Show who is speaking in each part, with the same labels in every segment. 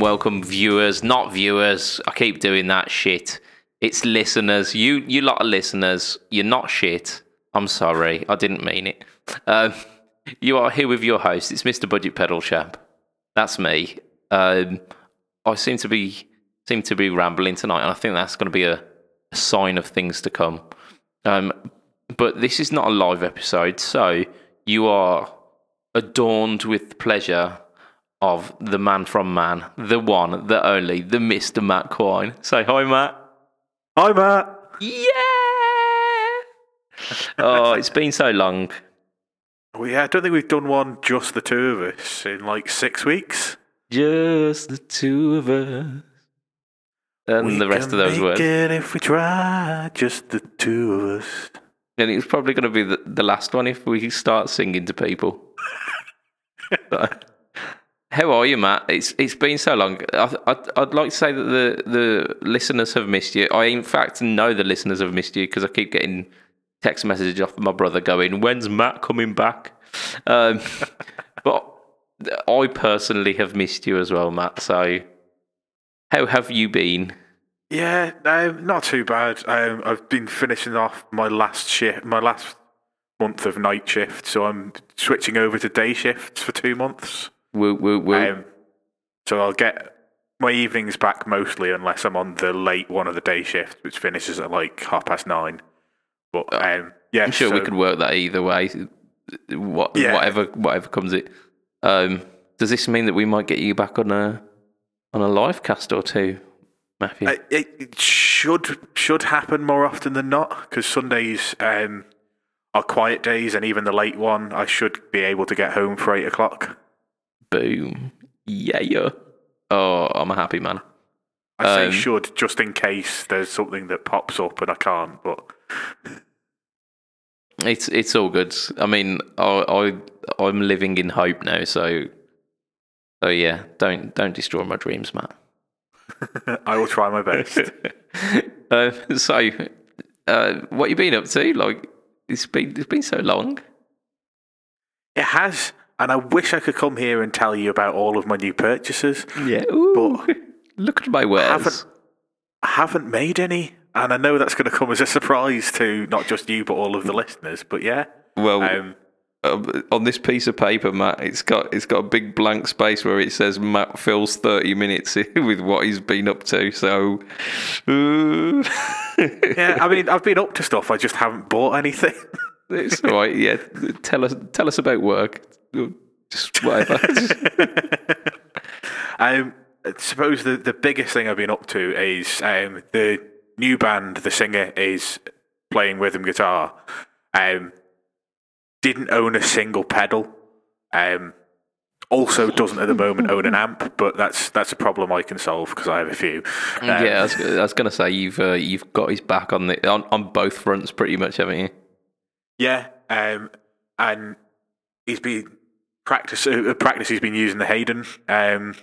Speaker 1: welcome, welcome, viewers, not viewers. I keep doing that shit. It's listeners. You, you lot of listeners. You're not shit. I'm sorry. I didn't mean it. Um, you are here with your host. It's Mr. Budget Pedal Chap. That's me. Um, I seem to be seem to be rambling tonight, and I think that's going to be a, a sign of things to come. Um, but this is not a live episode, so you are adorned with pleasure of the man from man, the one, the only, the Mr. Matt Quine. Say hi, Matt.
Speaker 2: Hi, Matt.
Speaker 1: Yeah. oh, it's been so long.
Speaker 2: Well, yeah, I don't think we've done one just the two of us in like six weeks.
Speaker 1: Just the two of us. And
Speaker 2: we
Speaker 1: the rest of those
Speaker 2: make
Speaker 1: words.
Speaker 2: It if we try, just the two of us.
Speaker 1: And it's probably going to be the, the last one if we start singing to people. How are you, Matt? It's it's been so long. I, I, I'd like to say that the the listeners have missed you. I in fact know the listeners have missed you because I keep getting text messages off my brother going, "When's Matt coming back?" Um, but I personally have missed you as well, Matt. So how have you been?
Speaker 2: Yeah, um, not too bad. Um, I've been finishing off my last shift, my last month of night shift, so I'm switching over to day shifts for two months.
Speaker 1: Woo, woo, woo.
Speaker 2: Um, so I'll get my evenings back mostly, unless I'm on the late one of the day shift, which finishes at like half past nine. But um, yeah,
Speaker 1: I'm sure we
Speaker 2: so-
Speaker 1: could work that either way. What,
Speaker 2: Yeah.
Speaker 1: whatever, whatever comes it. Um, does this mean that we might get you back on a on a live cast or two, Matthew?
Speaker 2: Uh, It, it should should happen more often than not because Sundays um, are quiet days, and even the late one, I should be able to get home for eight o'clock.
Speaker 1: Boom, yeah, yeah. Oh, I'm a happy man.
Speaker 2: I say
Speaker 1: Um,
Speaker 2: should just in case there's something that pops up and I can't. But
Speaker 1: It's it's all good. I mean, I, I I'm living in hope now. So, so yeah, don't don't destroy my dreams, Matt.
Speaker 2: I will try my best.
Speaker 1: uh, so, uh, what you been up to? Like, it's been it's been so long.
Speaker 2: it has, and I wish I could come here and tell you about all of my new purchases.
Speaker 1: Yeah. Ooh, look at my wares.
Speaker 2: haven't- I haven't made any, and I know that's going to come as a surprise to not just you but all of the listeners. But yeah,
Speaker 1: Well,
Speaker 2: um,
Speaker 1: uh, on this piece of paper, Matt, it's got it's got a big blank space where it says Matt fills thirty minutes with what he's been up to. So, uh,
Speaker 2: yeah, I mean, I've been up to stuff. I just haven't bought anything.
Speaker 1: it's all right. Yeah, tell us tell us about work. Just whatever.
Speaker 2: Um, I suppose the, the biggest thing I've been up to is um, the new band, the singer is playing rhythm guitar. Um, didn't own a single pedal. Um, also doesn't at the moment own an amp, but that's that's a problem I can solve because I have a few. Um,
Speaker 1: yeah, I was, I was gonna say you've uh, you've got his back on the on, on both fronts pretty much, haven't you?
Speaker 2: Yeah, um, and he's been practice uh, practice. He's been using the Hayden, um,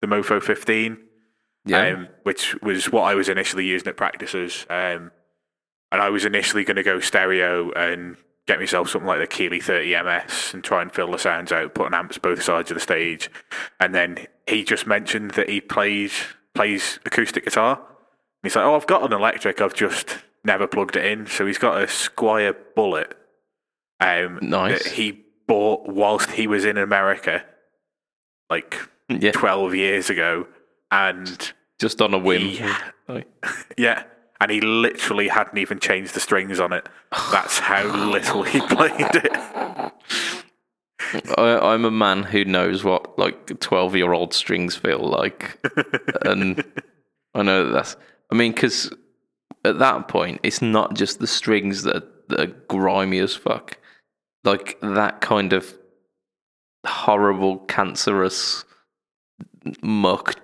Speaker 2: the Mofo 15.
Speaker 1: Yeah.
Speaker 2: um, which was what I was initially using at practices. Um, and I was initially going to go stereo and get myself something like the Keeley 30 MS and try and fill the sounds out, putting amps both sides of the stage. And then he just mentioned that he plays plays acoustic guitar. And he's like, "Oh, I've got an electric. I've just never plugged it in." So he's got a Squier Bullet. Um,
Speaker 1: Nice.
Speaker 2: that he bought whilst he was in America, like
Speaker 1: yeah,
Speaker 2: 12 years ago, and
Speaker 1: just on a whim.
Speaker 2: Yeah. Yeah, and he literally hadn't even changed the strings on it. That's how little he played it.
Speaker 1: I, I'm a man who knows what like twelve year old strings feel like, and I know that that's. I mean, because at that point, it's not just the strings that that are grimy as fuck. Like that kind of horrible, cancerous muck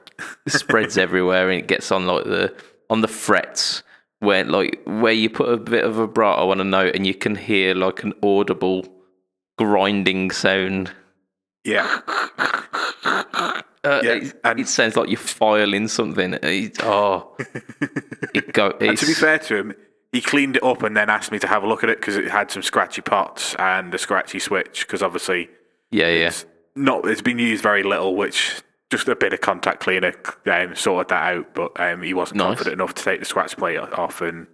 Speaker 1: spreads everywhere, and it gets on like the on the frets where like where you put a bit of a vibrato on a note, and you can hear like an audible grinding sound.
Speaker 2: Yeah,
Speaker 1: Uh,
Speaker 2: Yeah,
Speaker 1: it,
Speaker 2: and-
Speaker 1: it sounds like you're filing something. It, oh, it go.
Speaker 2: and to be fair to him, he cleaned it up and then asked me to have a look at it because it had some scratchy pots and a scratchy switch. Because obviously,
Speaker 1: yeah, yeah,
Speaker 2: it's not it's been used very little, which just a bit of contact cleaner um, sorted that out, but um, he wasn't
Speaker 1: Nice.
Speaker 2: confident enough to take the scratch plate off and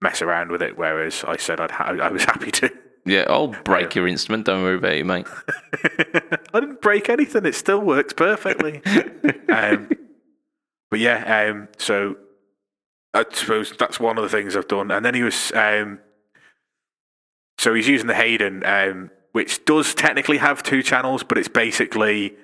Speaker 2: mess around with it. Whereas I said I'd ha- I was happy to.
Speaker 1: Yeah, I'll break your instrument. Don't worry about it, mate.
Speaker 2: I didn't break anything; it still works perfectly. um, but yeah, um, so I suppose that's one of the things I've done. And then he was, um, so he's using the Hayden, um, which does technically have two channels, but it's basically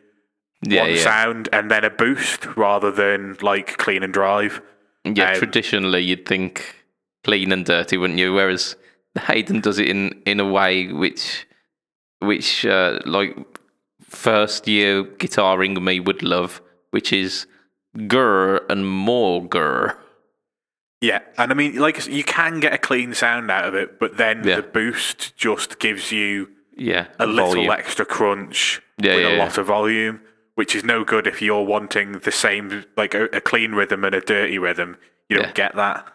Speaker 1: Yeah,
Speaker 2: one
Speaker 1: yeah.
Speaker 2: sound and then a boost rather than like clean and drive.
Speaker 1: Yeah,
Speaker 2: Um,
Speaker 1: traditionally you'd think clean and dirty, wouldn't you? Whereas the Hayden does it in in a way which which uh, like first year guitaring me would love, which is grr and more grr.
Speaker 2: Yeah, and I mean, like you can get a clean sound out of it, but then
Speaker 1: Yeah.
Speaker 2: the boost just gives you
Speaker 1: Yeah,
Speaker 2: a little
Speaker 1: volume.
Speaker 2: extra crunch
Speaker 1: Yeah,
Speaker 2: with
Speaker 1: yeah,
Speaker 2: a lot of volume, which is no good if you're wanting the same, like a, a clean rhythm and a dirty rhythm. You don't get that.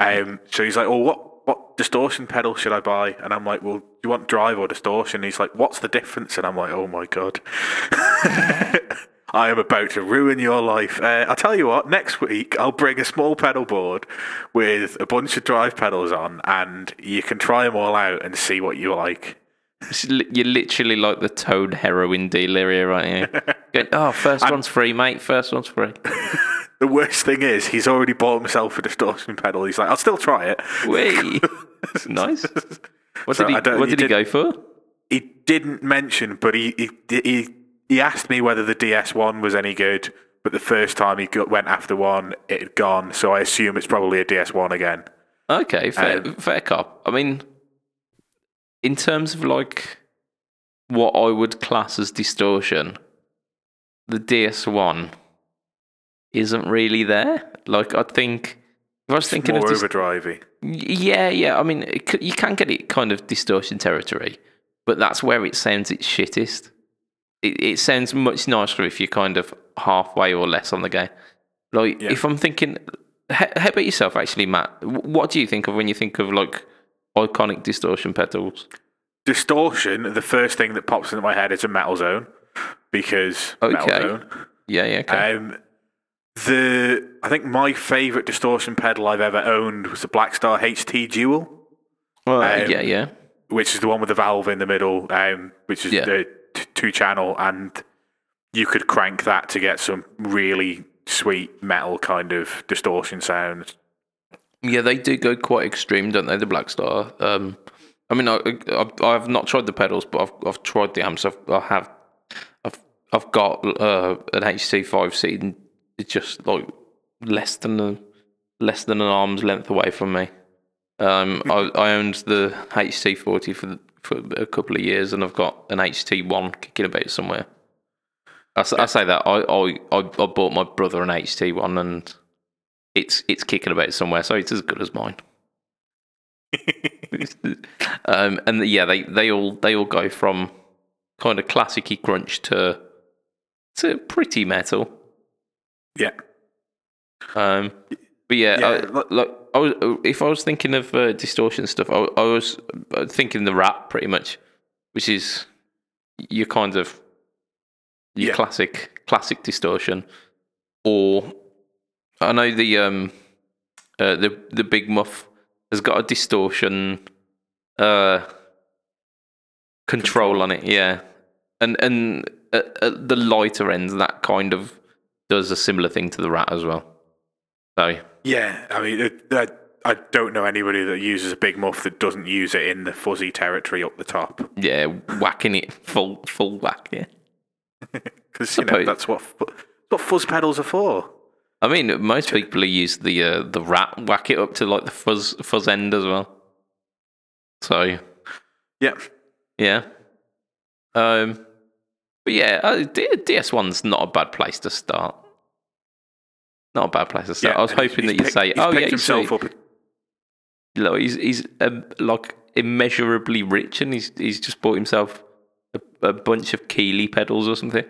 Speaker 2: Um, so he's like, "Well, what what distortion pedal should I buy?" And I'm like, "Well, do you want drive or distortion?" he's like, "What's the difference?" And I'm like, "Oh my god." I am about to ruin your life. Uh, I'll tell you what, next week I'll bring a small pedal board with a bunch of drive pedals on, and you can try them all out and see what you like.
Speaker 1: You're literally like the Toad heroin dealer here, right here. Going, oh, first one's free, mate. First one's free.
Speaker 2: The worst thing is, he's already bought himself a distortion pedal. He's like, I'll still try it.
Speaker 1: Wee. nice. What
Speaker 2: So
Speaker 1: did he? What did he go for?
Speaker 2: He didn't mention, but he he he, he asked me whether the DS1 was any good. But the first time he got, went after one, it had gone. So I assume it's probably a DS1 again.
Speaker 1: Okay, fair,
Speaker 2: Um,
Speaker 1: fair cop. I mean, in terms of like what I would class as distortion, the DS1 isn't really there. Like, I think if I was thinking
Speaker 2: More
Speaker 1: of dis-
Speaker 2: overdrivey.
Speaker 1: yeah, yeah. I mean, it, c- you can get it kind of distortion territory, but that's where it sounds its shittest. It, it sounds much nicer if you're kind of halfway or less on the game. Like,
Speaker 2: Yeah.
Speaker 1: if I'm thinking, how, how about yourself, actually, Matt? What do you think of when you think of like iconic distortion pedals?
Speaker 2: Distortion. The first thing that pops into my head is a Metal Zone because Metal Zone.
Speaker 1: Yeah, yeah, okay.
Speaker 2: Um, the I think my favorite distortion pedal I've ever owned was the Blackstar HT Dual.
Speaker 1: well,
Speaker 2: um,
Speaker 1: yeah, yeah.
Speaker 2: which is the one with the valve in the middle, um, which is
Speaker 1: Yeah.
Speaker 2: the t- two channel, and you could crank that to get some really sweet metal kind of distortion sounds.
Speaker 1: Yeah, they do go quite extreme, don't they? The Blackstar. Um, I mean, I, I, I've not tried the pedals, but I've, I've tried the amps. I've, I have, I've, I've got uh, an HT five C, and it's just like less than a, less than an arm's length away from me. Um, I, I owned the HT forty for the, for a couple of years, and I've got an HT one kicking about somewhere. I say that I, I, I, I bought my brother an HT one, and it's it's kicking about somewhere, so it's as good as mine. um, and yeah, they, they all they all go from kind of classicy crunch to to pretty metal.
Speaker 2: Yeah,
Speaker 1: Um, but yeah,
Speaker 2: Yeah,
Speaker 1: I,
Speaker 2: look-
Speaker 1: like I was, if I was thinking of uh, distortion stuff, I, I was thinking the rat pretty much, which is your kind of your
Speaker 2: Yeah.
Speaker 1: classic classic distortion, or I know the um uh, the the big muff has got a distortion uh control on it, yeah, and and at, at the lighter end, that kind of does a similar thing to the rat as well. So
Speaker 2: yeah. I mean, it, I don't know anybody that uses a big muff that doesn't use it in the fuzzy territory up the top
Speaker 1: yeah, whacking it full full whack, yeah.
Speaker 2: because you know that's what what fuzz pedals are for.
Speaker 1: I mean, most people use the uh, the rat whack it up to like the fuzz fuzz end as well. So
Speaker 2: Yeah,
Speaker 1: yeah, um, but yeah, uh, DS one's not a bad place to start. Not a bad place to start.
Speaker 2: yeah.
Speaker 1: I was hoping that you'd
Speaker 2: picked-
Speaker 1: say, "Oh yeah, he's, like,
Speaker 2: up.
Speaker 1: like, he's he's um, like immeasurably rich, and he's he's just bought himself a, a bunch of Keeley pedals or something."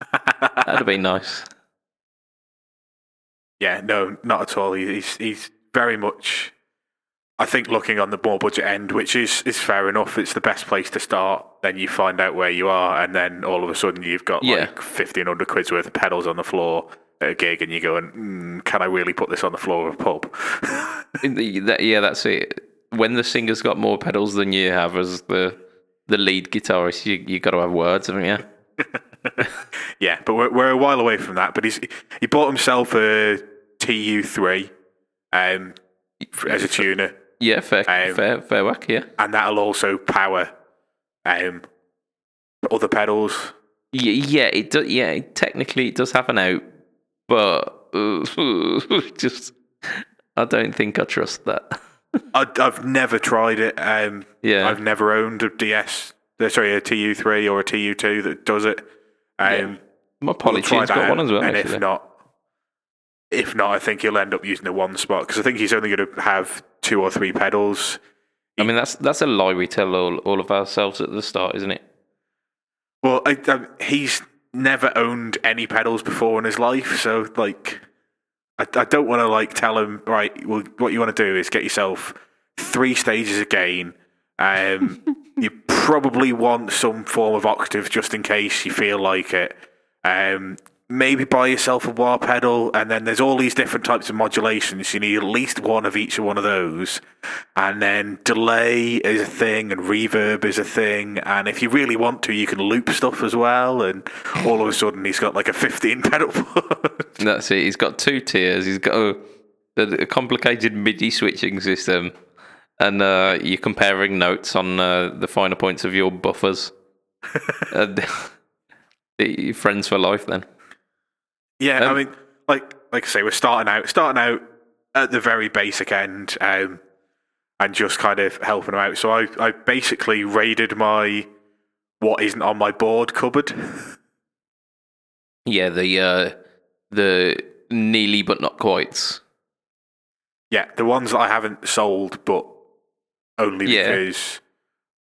Speaker 1: That'd be nice.
Speaker 2: Yeah, no, not at all. He's he's very much. I think looking on the more budget end, which is is fair enough, it's the best place to start. Then you find out where you are, and then all of a sudden you've got
Speaker 1: Yeah.
Speaker 2: like fifteen hundred quid's worth of pedals on the floor a gig, and you're going, mm, "Can I really put this on the floor of a pub?"
Speaker 1: The- that- yeah, that's it. When the singer's got more pedals than you have as the the lead guitarist, you you got to have words, haven't you?
Speaker 2: yeah, but we're, we're a while away from that. But he's he bought himself a TU three, um, as a tuner,
Speaker 1: Yeah, fair,
Speaker 2: Um,
Speaker 1: fair, fair whack. Yeah,
Speaker 2: and that'll also power um other pedals.
Speaker 1: Y- yeah, it does. Yeah, technically it does have an out, but uh, just I don't think I trust that.
Speaker 2: I, I've never tried it. Um,
Speaker 1: Yeah.
Speaker 2: I've never owned a DS. uh, Sorry, a TU3 or a TU2 that does it. Um,
Speaker 1: My
Speaker 2: we'll
Speaker 1: Polytune's got one as well.
Speaker 2: And
Speaker 1: actually.
Speaker 2: if not, if not, I think he'll end up using the one spot because I think he's only going to have two or three pedals.
Speaker 1: I mean, that's that's a lie we tell all, all of ourselves at the start, isn't it?
Speaker 2: Well, I, I, he's never owned any pedals before in his life, so like, I, I don't want to like tell him right. Well, what you want to do is get yourself three stages of gain. Um, you probably want some form of octave just in case you feel like it. Um, maybe buy yourself a wah pedal, and then there's all these different types of modulations. You need at least one of each of one of those, and then delay is a thing, and reverb is a thing. And if you really want to, you can loop stuff as well. And all of a sudden, he's got like a 15 pedal board.
Speaker 1: That's it. He's got two tiers. He's got a, a complicated MIDI switching system, and uh, you're comparing notes on uh, the finer points of your buffers. you're friends for life, then.
Speaker 2: Yeah,
Speaker 1: Um,
Speaker 2: I mean, like like I say, we're starting out starting out at the very basic end, um, and just kind of helping them out. So I I basically raided my what isn't on my board cupboard.
Speaker 1: Yeah, the uh, the nearly but not quite.
Speaker 2: Yeah, the ones that I haven't sold, but only
Speaker 1: Yeah.
Speaker 2: because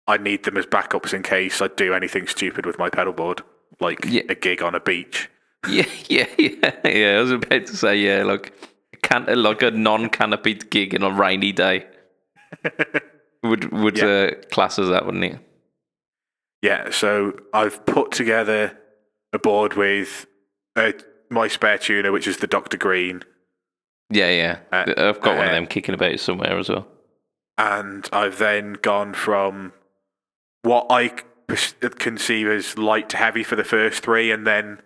Speaker 2: I need them as backups in case I do anything stupid with my pedal board, like
Speaker 1: Yeah.
Speaker 2: a gig on a beach.
Speaker 1: Yeah, yeah, yeah, yeah. I was about to say, yeah, like can like a non-canopied gig on a rainy day would would
Speaker 2: Yeah.
Speaker 1: uh, class as that, wouldn't it?
Speaker 2: Yeah, so I've put together a board with uh, my spare tuner, which is the Doctor Green,
Speaker 1: Yeah, yeah.
Speaker 2: Uh,
Speaker 1: I've got one of
Speaker 2: uh,
Speaker 1: them kicking about somewhere as well.
Speaker 2: and I've then gone from what I conceive as light to heavy for the first three, and then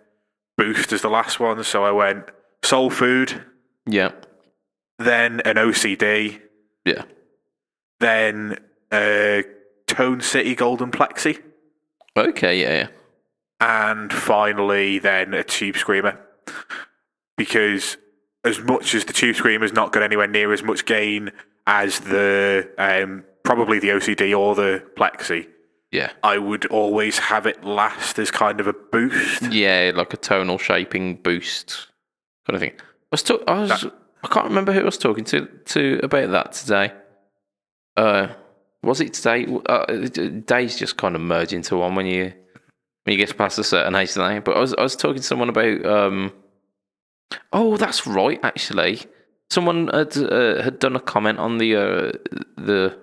Speaker 2: boost as the last one. So I went Soul Food,
Speaker 1: Yeah,
Speaker 2: then an OCD,
Speaker 1: yeah.
Speaker 2: then uh, Tone City Golden Plexi,
Speaker 1: Okay, yeah, yeah.
Speaker 2: and finally then a Tube Screamer. Because as much as the Tube Screamer's not got anywhere near as much gain as the um, probably the OCD or the Plexi,
Speaker 1: Yeah.
Speaker 2: I would always have it last as kind of a boost.
Speaker 1: Yeah, like a tonal shaping boost kind of thing. I was talk- I was I can't remember who I was talking to to about that today. Uh was it today? Uh, days just kind of merge into one when you when you get past a certain age, they? But I was I was talking to someone about um Oh, that's right actually. Someone had uh, had done a comment on the uh, the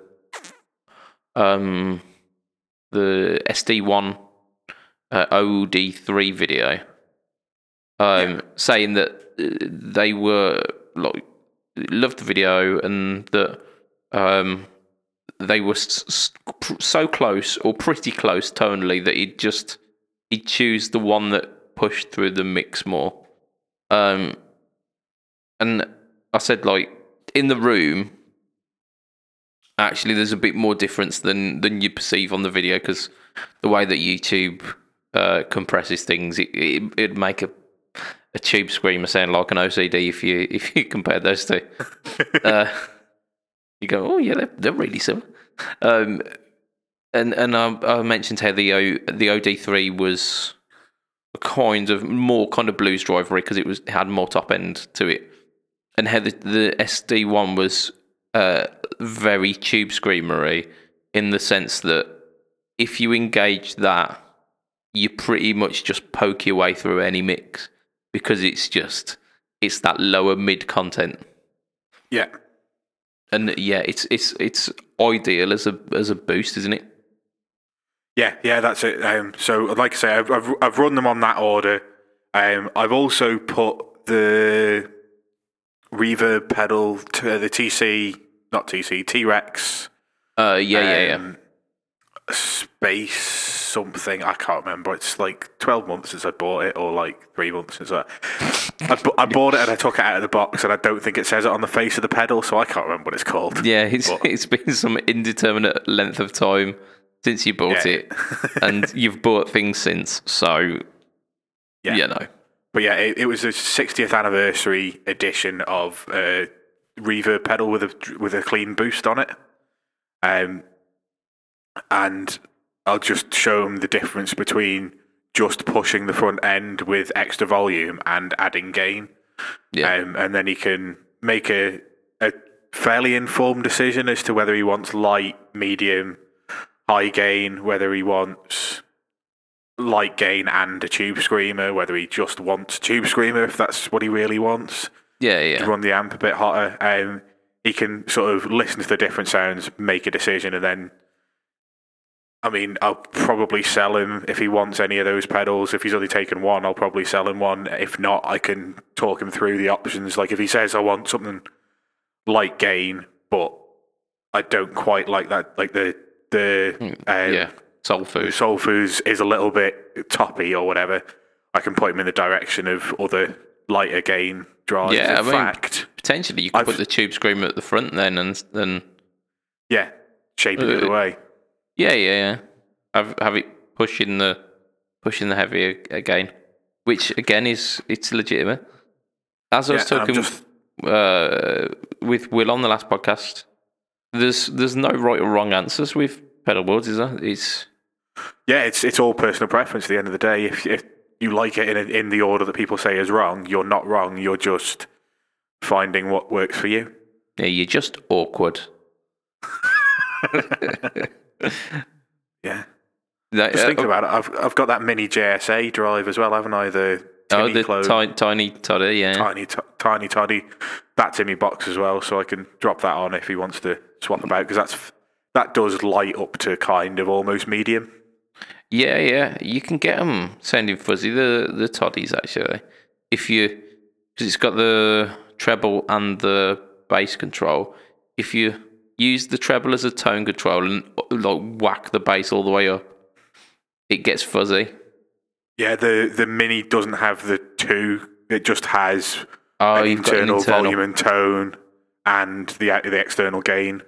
Speaker 1: um the SD1 uh, OD3 video, um, saying that uh, they were like loved the video and that um, they were s- s- pr- so close or pretty close tonally that he'd just he'd choose the one that pushed through the mix more. Um, and I said like in the room actually there's a bit more difference than than you perceive on the video because the way that YouTube uh, compresses things, it, it it'd make a a tube screamer sound like an OCD if you if you compare those two. uh, you go, oh yeah, they're, they're really similar. Um, and and I, I mentioned how the O, the OD three was kind of more kind of blues drivery because it was it had more top end to it, and how the, the SD one was uh, very tube screamery in the sense that if you engage that, you pretty much just poke your way through any mix because it's just it's that lower mid content.
Speaker 2: Yeah.
Speaker 1: And yeah, it's it's it's ideal as a as a boost, isn't it?
Speaker 2: Yeah, yeah, that's it. Um, so, like I say, I've, I've I've run them on that order. Um, I've also put the reverb pedal to the TC, not TC, T Rex.
Speaker 1: Uh, yeah, yeah, yeah.
Speaker 2: um, Space something. I can't remember. It's like 12 months since I bought it, or like three months since I. I, bu- I bought it and I took it out of the box, and I don't think it says it on the face of the pedal, so I can't remember what it's called.
Speaker 1: Yeah, it's
Speaker 2: But-
Speaker 1: it's been some indeterminate length of time since you bought
Speaker 2: Yeah.
Speaker 1: it, and you've bought things since. So
Speaker 2: Yeah.
Speaker 1: you know,
Speaker 2: But yeah, it, it was the 60th anniversary edition of uh, reverb pedal with a with a clean boost on it. Um, and I'll just show them the difference between just pushing the front end with extra volume and adding gain.
Speaker 1: yeah,
Speaker 2: Um, and then he can make a, a fairly informed decision as to whether he wants light, medium, high gain, whether he wants light gain and a tube screamer, whether he just wants a tube screamer if that's what he really wants
Speaker 1: yeah,
Speaker 2: to
Speaker 1: yeah,
Speaker 2: run the amp a bit hotter. Um, he can sort of listen to the different sounds, make a decision, and then. I mean, I'll probably sell him if he wants any of those pedals. If he's only taken one, I'll probably sell him one. If not, I can talk him through the options. Like if he says I want something like gain, but I don't quite like that, like the the um,
Speaker 1: Hmm, yeah. Soul food.
Speaker 2: Soul Foods is a little bit toppy or whatever. I can point him in the direction of other lighter gain drives.
Speaker 1: Yeah, I mean-
Speaker 2: fact,
Speaker 1: Potentially, you could
Speaker 2: I've-
Speaker 1: put the tube screamer at the front then, and then
Speaker 2: yeah, shape it the
Speaker 1: Uh,
Speaker 2: other way.
Speaker 1: yeah, yeah, yeah. Have have it pushing the pushing the heavy again, which again is it's legitimate. As I was
Speaker 2: Yeah,
Speaker 1: talking
Speaker 2: just-
Speaker 1: uh, with Will on the last podcast, there's there's no right or wrong answers with pedal boards, is there? It's
Speaker 2: Yeah, it's it's all personal preference. At the end of the day, if if you like it in a, in the order that people say is wrong, you're not wrong. You're just finding what works for you.
Speaker 1: yeah, you're just awkward.
Speaker 2: Yeah.
Speaker 1: That-
Speaker 2: Just
Speaker 1: uh,
Speaker 2: thinking about it, I've I've got that mini JSA drive as well, haven't I? The
Speaker 1: oh, the tiny, tiny toddy, yeah.
Speaker 2: tiny t- tiny toddy. That's in my box as well, so I can drop that on if he wants to swap about because that's that does light up to kind of almost medium.
Speaker 1: Yeah, yeah, you can get them sounding fuzzy. The the toddies actually, if you because it's got the treble and the bass control. If you use the treble as a tone control and like whack the bass all the way up, it gets fuzzy.
Speaker 2: Yeah, the the mini doesn't have the two. It just has
Speaker 1: Oh,
Speaker 2: an
Speaker 1: you've an
Speaker 2: internal,
Speaker 1: internal.
Speaker 2: volume and tone and the the external gain.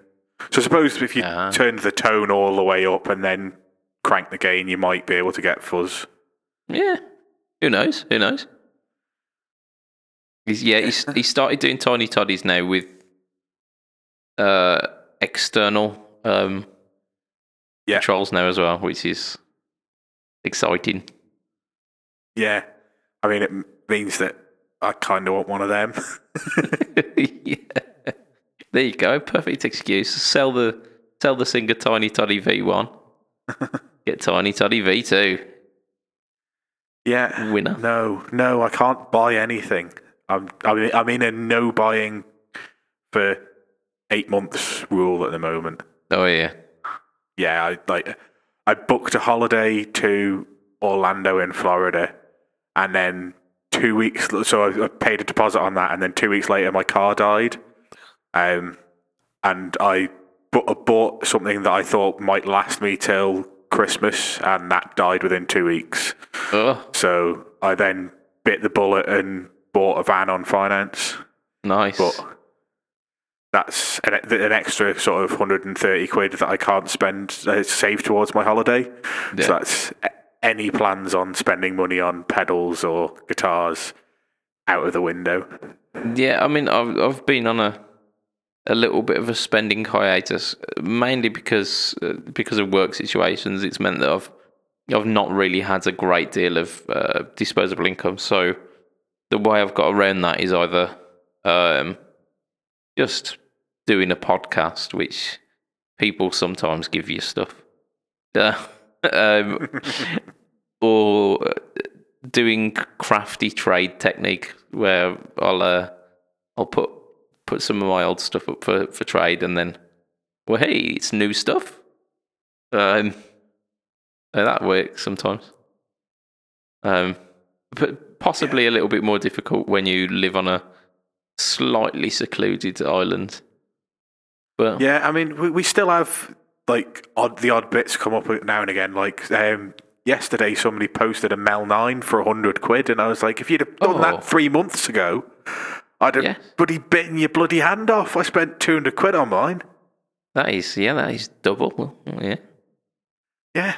Speaker 2: So I suppose if you
Speaker 1: Ah.
Speaker 2: turned the tone all the way up and then crank the gain, you might be able to get fuzz.
Speaker 1: Yeah, who knows? Who knows? He's, yeah, he's he started doing tiny toddies now with uh external um
Speaker 2: Yeah.
Speaker 1: controls now as well, which is exciting.
Speaker 2: Yeah, I mean it means that I kind of want one of them.
Speaker 1: yeah. There you go. Perfect excuse. Sell the sell the Singer Tiny Toddy V1. Get Tiny Toddy V2.
Speaker 2: yeah,
Speaker 1: Winner.
Speaker 2: No, no, I can't buy anything. I'm I'm I'm in a no buying for eight months rule at the moment.
Speaker 1: Oh yeah.
Speaker 2: yeah, I like I booked a holiday to Orlando in Florida, and then two weeks. So I, paid a deposit on that, and then two weeks later, my car died. Um, and I bought something that I thought might last me till Christmas, and that died within two weeks.
Speaker 1: Oh,
Speaker 2: So I then bit the bullet and bought a van on finance,
Speaker 1: nice.
Speaker 2: but. That's an, an extra sort of 130 quid that I can't spend, uh, save towards my holiday.
Speaker 1: Yeah.
Speaker 2: So that's any plans on spending money on pedals or guitars out of the window.
Speaker 1: Yeah, I mean, I've I've been on a a little bit of a spending hiatus, mainly because uh, because of work situations. It's meant that I've I've not really had a great deal of uh, disposable income. So the way I've got around that is either um, just doing a podcast, which people sometimes give you stuff, uh, um, or doing crafty trade technique where I'll uh, I'll put put some of my old stuff up for, for trade, and then, well, hey, it's new stuff. Um, that works sometimes. Um, but possibly a little bit more difficult when you live on a slightly secluded island. But
Speaker 2: Yeah, I mean, we, we still have like odd the odd bits come up now and again. Like um, yesterday, somebody posted a Mel Nine for hundred quid, and I was like, if you'd have done
Speaker 1: Oh.
Speaker 2: that three months ago, I'd have
Speaker 1: Yeah.
Speaker 2: bloody bitten your bloody hand off. I spent two hundred quid on mine.
Speaker 1: that is, yeah, that is double. Yeah.
Speaker 2: Yeah,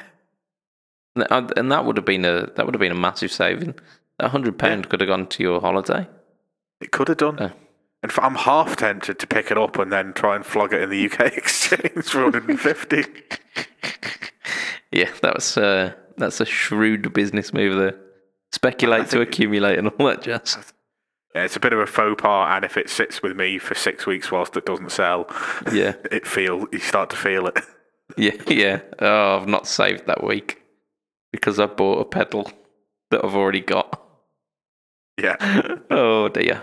Speaker 1: and- that would have been a that would have been a massive saving. A hundred pound could have gone to your holiday.
Speaker 2: it could have done.
Speaker 1: Oh.
Speaker 2: In fact, I'm half tempted to pick it up and then try and flog it in the UK exchange for 150.
Speaker 1: Yeah, that was uh, that's a shrewd business move there. Speculate to accumulate and all that jazz.
Speaker 2: It's a bit of a faux pas, and if it sits with me for six weeks whilst it doesn't sell,
Speaker 1: Yeah,
Speaker 2: it feel you start to feel it.
Speaker 1: yeah, yeah. Oh, I've not saved that week because I bought a pedal that I've already got.
Speaker 2: Yeah,
Speaker 1: oh dear.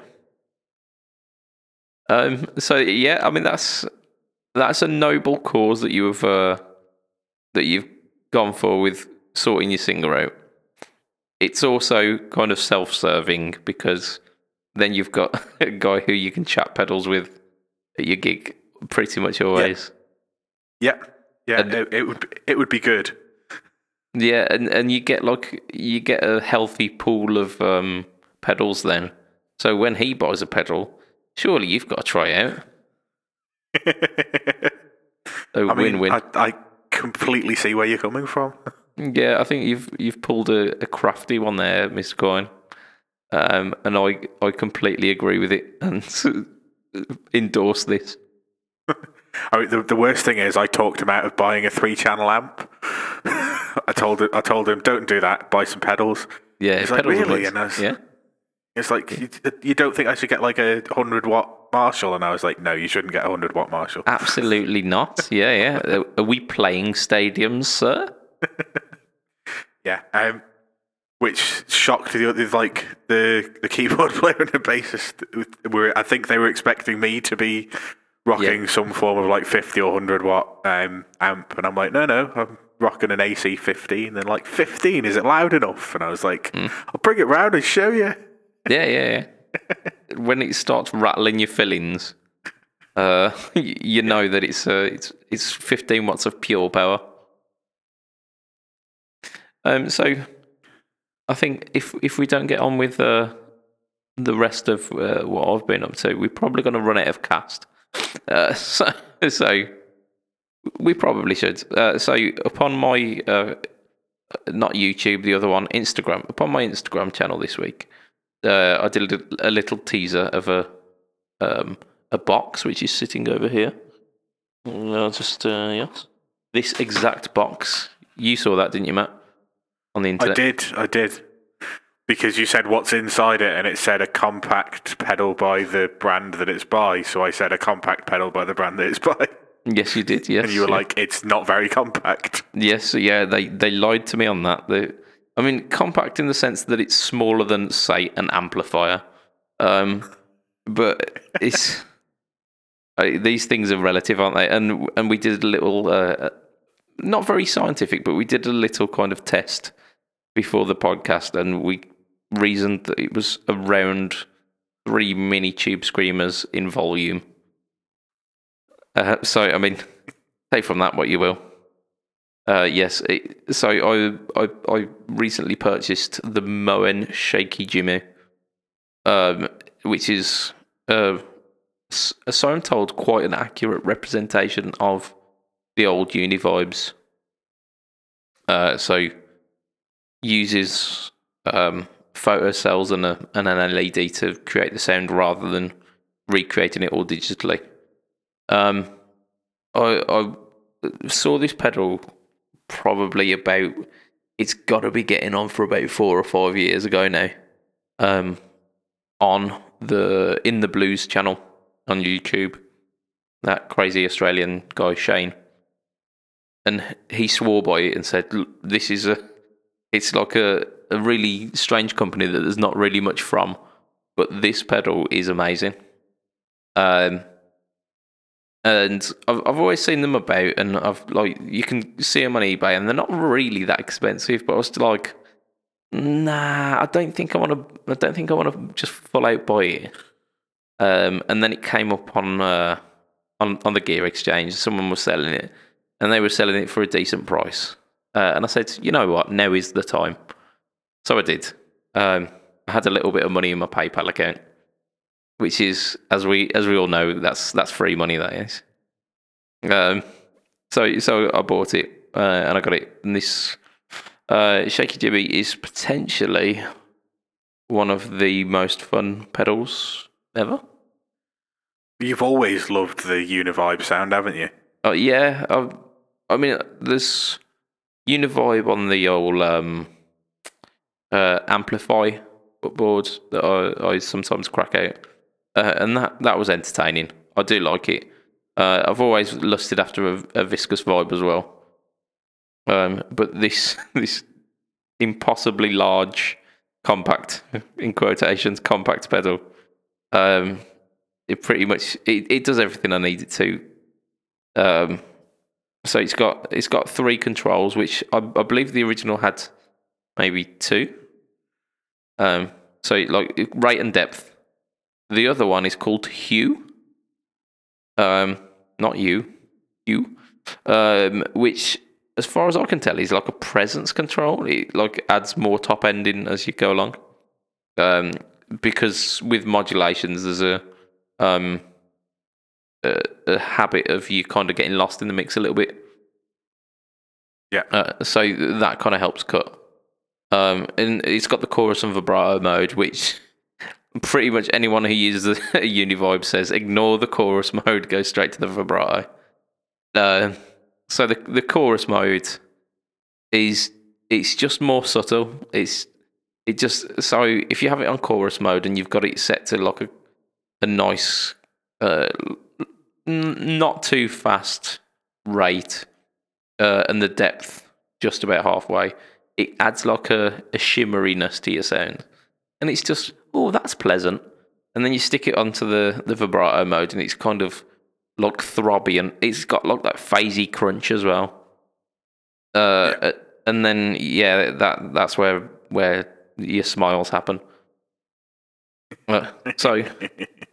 Speaker 1: Um. So yeah, I mean that's that's a noble cause that you have uh, that you've gone for with sorting your singer out. It's also kind of self-serving because then you've got a guy who you can chat pedals with at your gig pretty much always.
Speaker 2: yeah, yeah.
Speaker 1: And-
Speaker 2: it, it would be- it would be good.
Speaker 1: Yeah, and, and you get like you get a healthy pool of um, pedals then. So when he buys a pedal, surely you've got to try out. A
Speaker 2: I mean,
Speaker 1: win-win.
Speaker 2: I, I completely see where you're coming from.
Speaker 1: Yeah, I think you've you've pulled a, a crafty one there, Mr. Quine. Um, and I I completely agree with it and endorse this.
Speaker 2: I mean, the, the worst thing is, I talked him out of buying a three-channel amp. I told him, I told him, don't do that. Buy some pedals.
Speaker 1: Yeah,
Speaker 2: He's like,
Speaker 1: pedals
Speaker 2: "Really?" And I was-
Speaker 1: yeah,
Speaker 2: It's like you, you don't think I should get like a hundred watt Marshall, and I was like, no, you shouldn't get a hundred watt Marshall.
Speaker 1: absolutely not. Yeah, yeah. Are- Are we playing stadiums, sir?
Speaker 2: Yeah. Um, which shocked the other, like the the keyboard player and the bassist. Were I think they were expecting me to be rocking some form of like fifty or hundred watt um, amp, and I'm like, no, no, I'm rocking an AC fifteen. And like fifteen, is it loud enough? And I was like, I'll bring it round and show you.
Speaker 1: Yeah, yeah, yeah. when it starts rattling your fillings, uh, you know that it's uh, it's it's 15 watts of pure power. Um, so I think if if we don't get on with uh, the rest of uh, what I've been up to, we're probably going to run out of cast. Uh, so so we probably should. Uh, so upon my uh, not YouTube, the other one, Instagram. Upon my Instagram channel this week, uh, I did a, little teaser of a um, a box which is sitting over here. I'll just yes, this exact box. You saw that, didn't you, Matt? On the
Speaker 2: I did, I did. Because you said what's inside it, and it said a compact pedal by the brand that it's by. So I said a compact pedal by the brand that it's by.
Speaker 1: Yes, you did. Yes,
Speaker 2: And you were
Speaker 1: yeah.
Speaker 2: like, it's not very compact.
Speaker 1: Yes, yeah, they they lied to me on that. They, I mean, compact in the sense that it's smaller than, say, an amplifier. Um, but it's uh, these things are relative, aren't they? And and we did a little, uh, not very scientific, but we did a little kind of test before the podcast, and we reasoned that it was around three mini tube screamers in volume. Uh, so, I mean, take from that what you will. Uh, yes. It, so I, I I recently purchased the Moen Shaky Jimmy, um, which is uh, so I'm told quite an accurate representation of the old Univibes. Uh, so uses um, photo cells and a and an LED to create the sound rather than recreating it all digitally. Um, I I saw this pedal probably about it's got to be getting on for about four or five years ago now. Um, on the in the blues channel on YouTube, that crazy Australian guy Shane, and he swore by it and said, "Look, "This is a, it's like a a really strange company that there's not really much from, but this pedal is amazing." Um, and I've I've always seen them about, and I've like you can see them on eBay, and they're not really that expensive. But I was like, nah, I don't think I want to. I don't think I want to just full out buy it. Um, and then it came up on uh, on on the gear exchange. Someone was selling it, and they were selling it for a decent price. Uh, and I said, you know what, now is the time. So I did. Um, I had a little bit of money in my PayPal account, which is, as we as we all know, that's that's free money. That is. Um, so so I bought it uh, and I got it. And this uh, Shaky Jimmy is potentially one of the most fun pedals ever.
Speaker 2: You've always loved the Univibe sound, haven't you?
Speaker 1: Oh yeah, I, I mean, there's Univibe on the old um, uh, Amplify board that I, I sometimes crack out, uh, and that that was entertaining. I do like it. Uh, I've always lusted after a, a viscous vibe as well, um, but this this impossibly large, compact in quotations compact pedal, um, it pretty much it, it does everything I need it to. Um, so it's got it's got three controls, which I, I believe the original had maybe two. Um, so like rate and depth. The other one is called hue. Um, not you, you. Um, which, as far as I can tell, is like a presence control. It like adds more top ending as you go along. Um, because with modulations, there's a um a, a habit of you kind of getting lost in the mix a little bit.
Speaker 2: Yeah.
Speaker 1: Uh, so that kind of helps cut. Um, and it's got the chorus and vibrato mode, which pretty much anyone who uses a Univibe says ignore the chorus mode, go straight to the vibrato. Uh, so the the chorus mode is it's just more subtle. It's it just so if you have it on chorus mode and you've got it set to like a a nice, uh, n- not too fast rate, uh, and the depth just about halfway, it adds like a, a shimmeriness to your sound, and it's just oh that's pleasant. And then you stick it onto the the vibrato mode, and it's kind of like throbby, and it's got like that phasey crunch as well. Uh,
Speaker 2: Yeah.
Speaker 1: and then yeah, that that's where where your smiles happen. Uh, so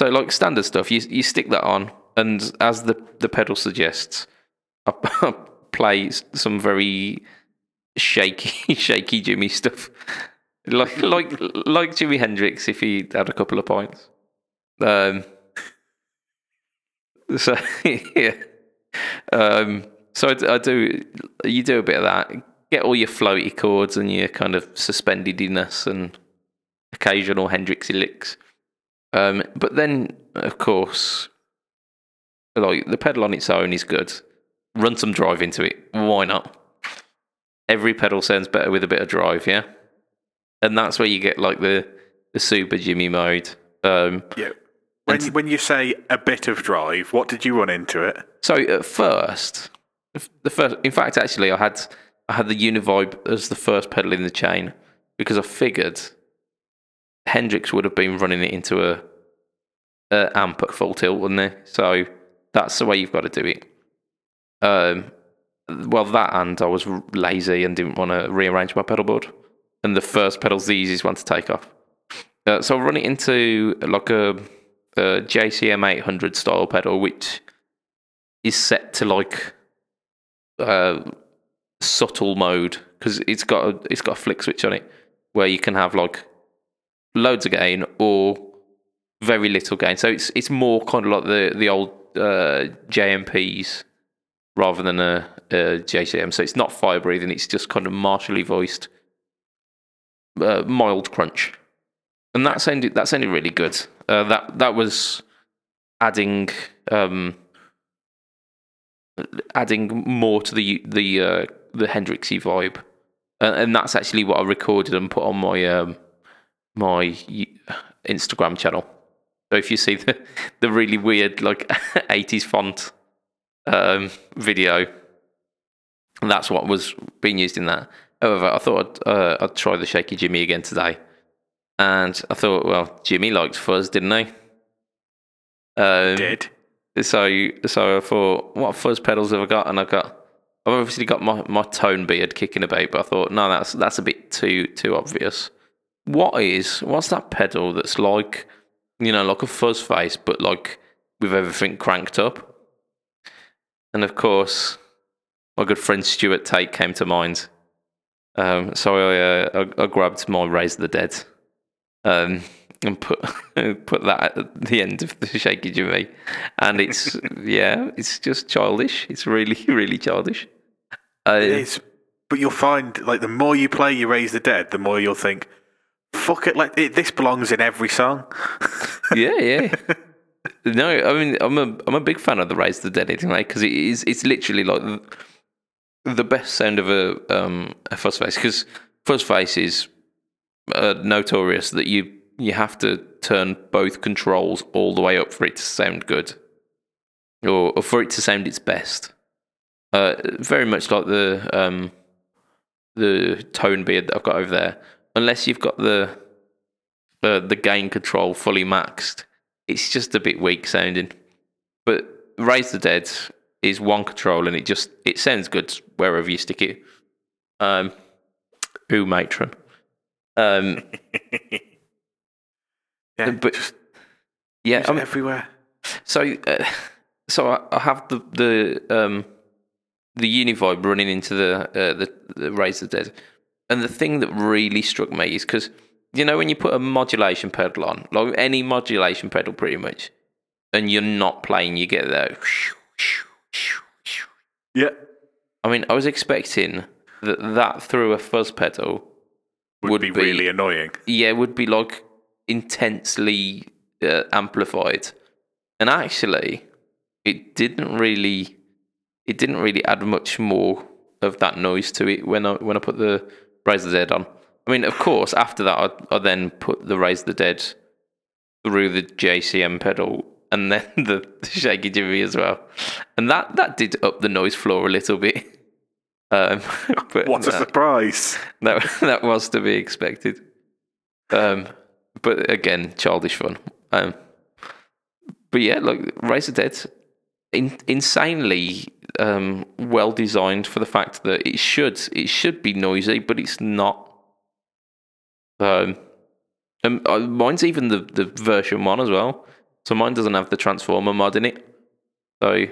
Speaker 1: so like standard stuff, you you stick that on, and as the the pedal suggests, I play some very shaky shaky Jimmy stuff, like like like Jimi Hendrix if he had a couple of points. Um. So yeah. Um. So I, I do. You do a bit of that. Get all your floaty chords and your kind of suspendedness and occasional Hendrixy licks. Um, but then, of course, like the pedal on its own is good. Run some drive into it. Why not? Every pedal sounds better with a bit of drive, yeah. And that's where you get like the the super Jimmy mode. Um,
Speaker 2: yeah. When,
Speaker 1: And-
Speaker 2: when you say a bit of drive, what did you run into it?
Speaker 1: so at first, the first, in fact, actually, I had I had the Univibe as the first pedal in the chain because I figured Hendrix would have been running it into a, a amp at full tilt, wouldn't they? So that's the way you've got to do it. Um, well, that and I was lazy and didn't want to rearrange my pedal board, and the first pedal's the easiest one to take off. Uh, so I run it into like a, a JCM 800 style pedal, which is set to like uh, subtle mode because it's got a, it's got a flick switch on it where you can have like loads of gain or very little gain. So it's it's more kind of like the the old uh, JMPs rather than a, a JCM. So it's not fire breathing. It's just kind of martially voiced, uh, mild crunch, and that sounded that sounded really good. Uh, that that was adding um, adding more to the the uh, the Hendrixy vibe, and, and that's actually what I recorded and put on my um, my Instagram channel. So if you see the the really weird like 80s font um, video, that's what was being used in that. However, I thought I'd, uh, I'd try the Shaky Jimmy again today, and I thought, well, Jimmy liked fuzz, didn't he? Um,
Speaker 2: Did
Speaker 1: So, so I thought, what fuzz pedals have I got? And I got, I've obviously got my, my tone beard kicking about, but I thought, no, that's that's a bit too too obvious. What is what's that pedal that's like, you know, like a fuzz face, but like with everything cranked up? And of course, my good friend Stuart Tate came to mind. Um, so I, uh, I, I grabbed my Raise the Dead um, and put put that at the end of the Shaky Jimmy, and it's yeah, it's just childish. It's really really childish. Uh,
Speaker 2: it is, but you'll find like the more you play, you raise the dead, the more you'll think, "Fuck it!" Like it, this belongs in every song.
Speaker 1: yeah, yeah. No, I mean I'm a I'm a big fan of the Raise the Dead anyway because it is it's literally like the, best sound of a um a fuzz face because fuzz face is uh, notorious that you you have to turn both controls all the way up for it to sound good or, or for it to sound its best. Uh, very much like the um the tone beard that I've got over there. Unless you've got the uh, the gain control fully maxed, it's just a bit weak sounding. But Raise the Dead is one control and it just it sounds good wherever you stick it. Um, ooh, matron. Um,
Speaker 2: yeah,
Speaker 1: but yeah,
Speaker 2: it's
Speaker 1: I mean,
Speaker 2: everywhere.
Speaker 1: so uh, so I, I have the the um the Univibe running into the uh, the the Raise the Dead, and the thing that really struck me is because you know when you put a modulation pedal on, like any modulation pedal, pretty much, and you're not playing, you get that.
Speaker 2: Yeah,
Speaker 1: I mean, I was expecting that that through a fuzz pedal
Speaker 2: would,
Speaker 1: Would
Speaker 2: be,
Speaker 1: be-
Speaker 2: really annoying.
Speaker 1: yeah, would be like intensely uh, amplified. And actually, it didn't really, it didn't really add much more of that noise to it when I when I put the Raise the Dead on. I mean, of course, after that, I, I then put the Raise the Dead through the JCM pedal and then the, the Shaky Jimmy as well, and that that did up the noise floor a little bit. Um, but
Speaker 2: What a
Speaker 1: that-
Speaker 2: surprise!
Speaker 1: that that was to be expected. Um, but again, childish fun. Um, but yeah, like Raise the Dead, in, insanely um, well designed for the fact that it should it should be noisy, but it's not. Um, and uh, mine's even the, the version one as well, so mine doesn't have the transformer mod in it. So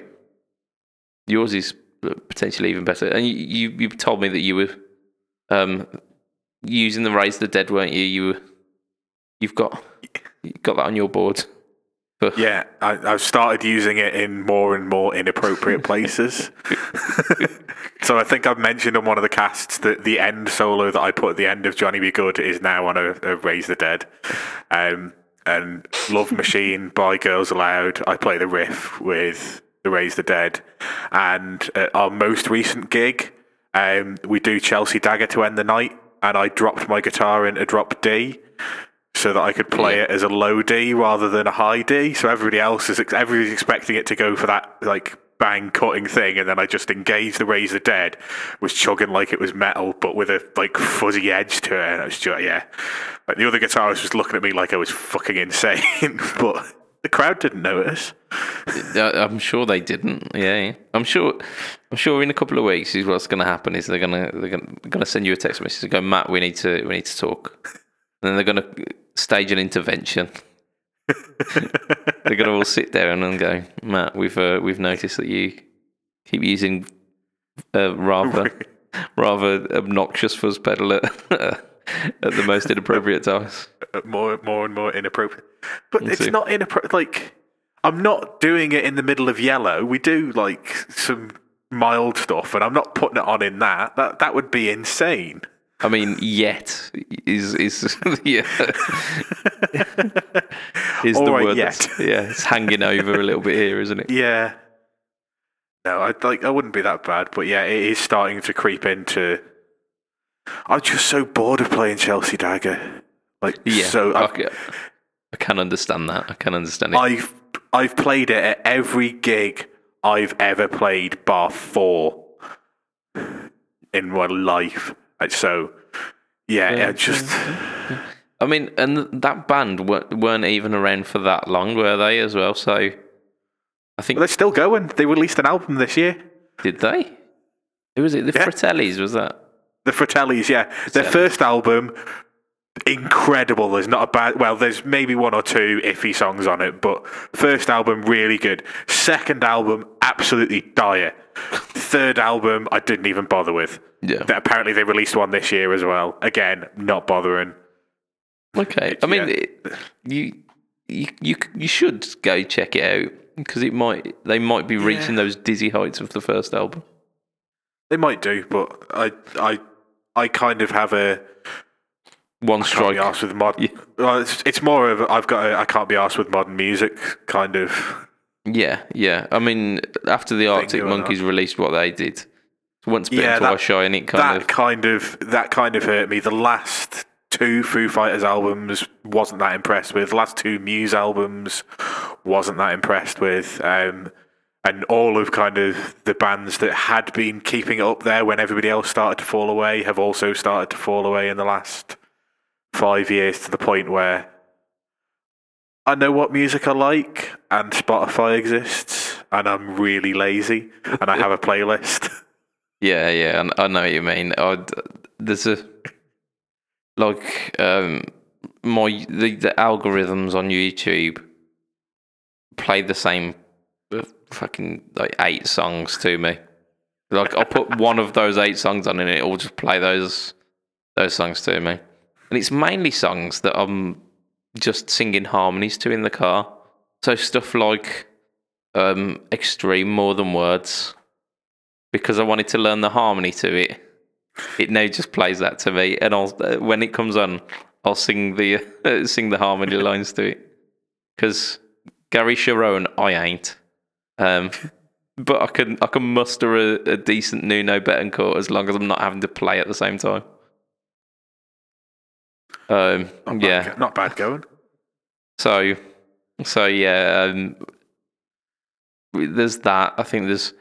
Speaker 1: yours is potentially even better. And you you, you told me that you were um, using the Raise of the Dead, weren't you? You you've got you got that on your board.
Speaker 2: Yeah, I, I've started using it in more and more inappropriate places. so I think I've mentioned on one of the casts that the end solo that I put at the end of Johnny B. Goode is now on a, a Raise the Dead. Um, and Love Machine by Girls Aloud, I play the riff with the Raise the Dead. And at our most recent gig, um, we do Chelsea Dagger to end the night, and I dropped my guitar into drop D so that I could play
Speaker 1: Yeah.
Speaker 2: it as a low D rather than a high D. So everybody else is everybody's expecting it to go for that like bang cutting thing, and then I just engaged the Raise the Dead, was chugging like it was metal, but with a like fuzzy edge to it, and it was just yeah. Like the other guitarist was looking at me like I was fucking insane, but the crowd didn't notice.
Speaker 1: Uh, I'm sure they didn't. Yeah, yeah. I'm sure. I'm sure in a couple of weeks is what's going to happen. Is they're gonna they're gonna, they're gonna send you a text message and go, Matt, we need to we need to talk. Then they're gonna stage an intervention. they're gonna all sit down and go, Matt, we've uh, we've noticed that you keep using uh, rather rather obnoxious fuzz pedal at, at the most inappropriate times.
Speaker 2: Uh, more more and more inappropriate. But it's not inappropriate. Like I'm not doing it in the middle of yellow. We do like some mild stuff, and I'm not putting it on in that. That that would be insane.
Speaker 1: I mean, yet is is yeah is the
Speaker 2: right,
Speaker 1: word.
Speaker 2: yet.
Speaker 1: Yeah, it's hanging over a little bit here, isn't it?
Speaker 2: Yeah. No, I like I wouldn't be that bad, but yeah, it is starting to creep into. I'm just so bored of playing Chelsea Dagger. Like
Speaker 1: Yeah,
Speaker 2: so,
Speaker 1: I, I can understand that. I can understand it.
Speaker 2: I've I've played it at every gig I've ever played, bar four, in my life. Like, so, yeah, I just
Speaker 1: I mean, and that band weren't, weren't even around for that long, were they? As well, so I think
Speaker 2: But they're still going. They released an album this year.
Speaker 1: did they? Who was it? The
Speaker 2: Yeah.
Speaker 1: Fratellis was that?
Speaker 2: The Fratellis, yeah. Their first album, incredible. There's not a bad. Well, there's maybe one or two iffy songs on it, but first album really good. Second album, absolutely dire. Third album, I didn't even bother with.
Speaker 1: Yeah.
Speaker 2: That apparently they released one this year as well. Again, not bothering.
Speaker 1: Okay. I mean,
Speaker 2: yeah.
Speaker 1: it, you you you you should go check it out because it might they might be reaching those dizzy heights of the first album.
Speaker 2: They might do, but I, I, I kind of have a
Speaker 1: One
Speaker 2: can't be asked with mod. Well, it's, it's more of a, I've got a, I can't be asked with modern music kind of.
Speaker 1: Yeah, yeah. I mean, after the Arctic
Speaker 2: you or not.
Speaker 1: Monkeys released what they did, once bitten,
Speaker 2: Yeah,
Speaker 1: twice shy, and it kind
Speaker 2: that
Speaker 1: of
Speaker 2: kind of that kind of hurt me. The last two Foo Fighters albums wasn't that impressed with. The last two Muse albums wasn't that impressed with. Um, and all of kind of the bands that had been keeping it up there when everybody else started to fall away have also started to fall away in the last five years to the point where I know what music I like and Spotify exists and I'm really lazy and I have a playlist.
Speaker 1: Yeah, yeah, I know what you mean. i there's a like um my the, the algorithms on YouTube play the same uh, fucking like eight songs to me. Like I'll put one of those eight songs on and it will just play those those songs to me. And it's mainly songs that I'm just singing harmonies to in the car. So stuff like um extreme more than words because I wanted to learn the harmony to it. It now just plays that to me, and I'll uh, when it comes on, I'll sing the uh, sing the harmony lines to it. Because Gary Cherone, I ain't, um, but I can I can muster a, a decent Nuno Bettencourt as long as I'm not having to play at the same time. Um,
Speaker 2: Not
Speaker 1: yeah,
Speaker 2: go- not bad going.
Speaker 1: so, so yeah, um, there's that. I think there's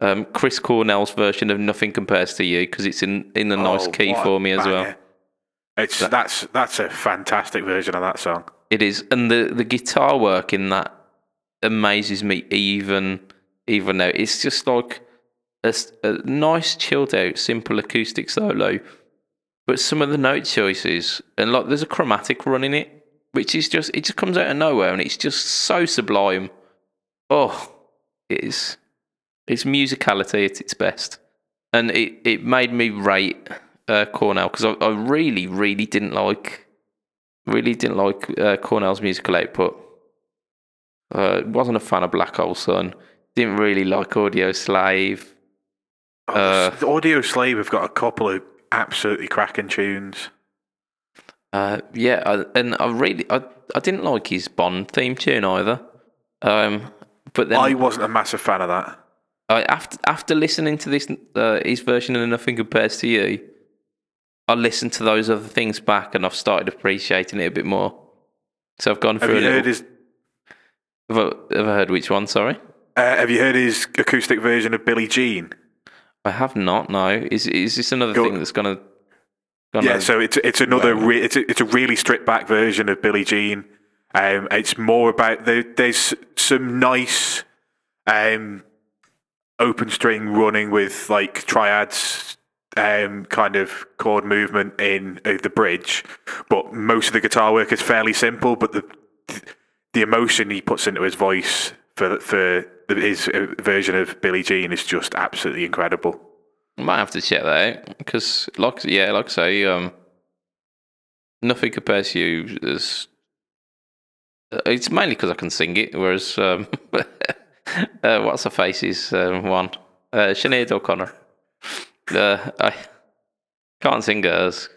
Speaker 1: um, Chris Cornell's version of "Nothing Compares to You" because it's in in a nice
Speaker 2: Oh,
Speaker 1: key for me as well.
Speaker 2: banger. It's that's that's a fantastic version of that song.
Speaker 1: It is, and the the guitar work in that amazes me even even now. It's just like a nice, chilled out, simple acoustic solo, but some of the note choices and like there's a chromatic run in it, which is just it just comes out of nowhere and it's just so sublime. Oh, it is. It's musicality at its best, and it it made me rate uh, Cornell because I, I really really didn't like really didn't like uh, Cornell's musical output. Uh, wasn't a fan of Black Hole Sun. Didn't really like Audioslave.
Speaker 2: Oh,
Speaker 1: Uh,
Speaker 2: Audioslave have got a couple of absolutely cracking tunes.
Speaker 1: Uh, yeah, I, and I really I, I didn't like his Bond theme tune either. Um, but then
Speaker 2: I wasn't a massive fan of that.
Speaker 1: I, after after listening to this uh, his version of Nothing Compares to You, I listened to those other things back and I've started appreciating it a bit more. So I've gone through.
Speaker 2: Have
Speaker 1: you
Speaker 2: heard his
Speaker 1: Have I, have I heard which one? Sorry,
Speaker 2: uh, Have you heard his acoustic version of Billie Jean?
Speaker 1: I have not. No, is is this another
Speaker 2: Go-
Speaker 1: thing that's gonna? gonna
Speaker 2: Yeah, so it's it's another re- it's a, it's a really stripped back version of Billie Jean. Um, it's more about there, there's some nice um, open string running with like triads um, kind of chord movement in uh, the bridge, but most of the guitar work is fairly simple. But the the emotion he puts into his voice for for the, his uh, version of Billie Jean is just absolutely incredible.
Speaker 1: I might have to check that out because, like, yeah, like I say, um, nothing compares to you. Is, uh, it's mainly because I can sing it, whereas um, uh, what's her face's um, one, uh, Sinead O'Connor. Uh, I can't sing hers.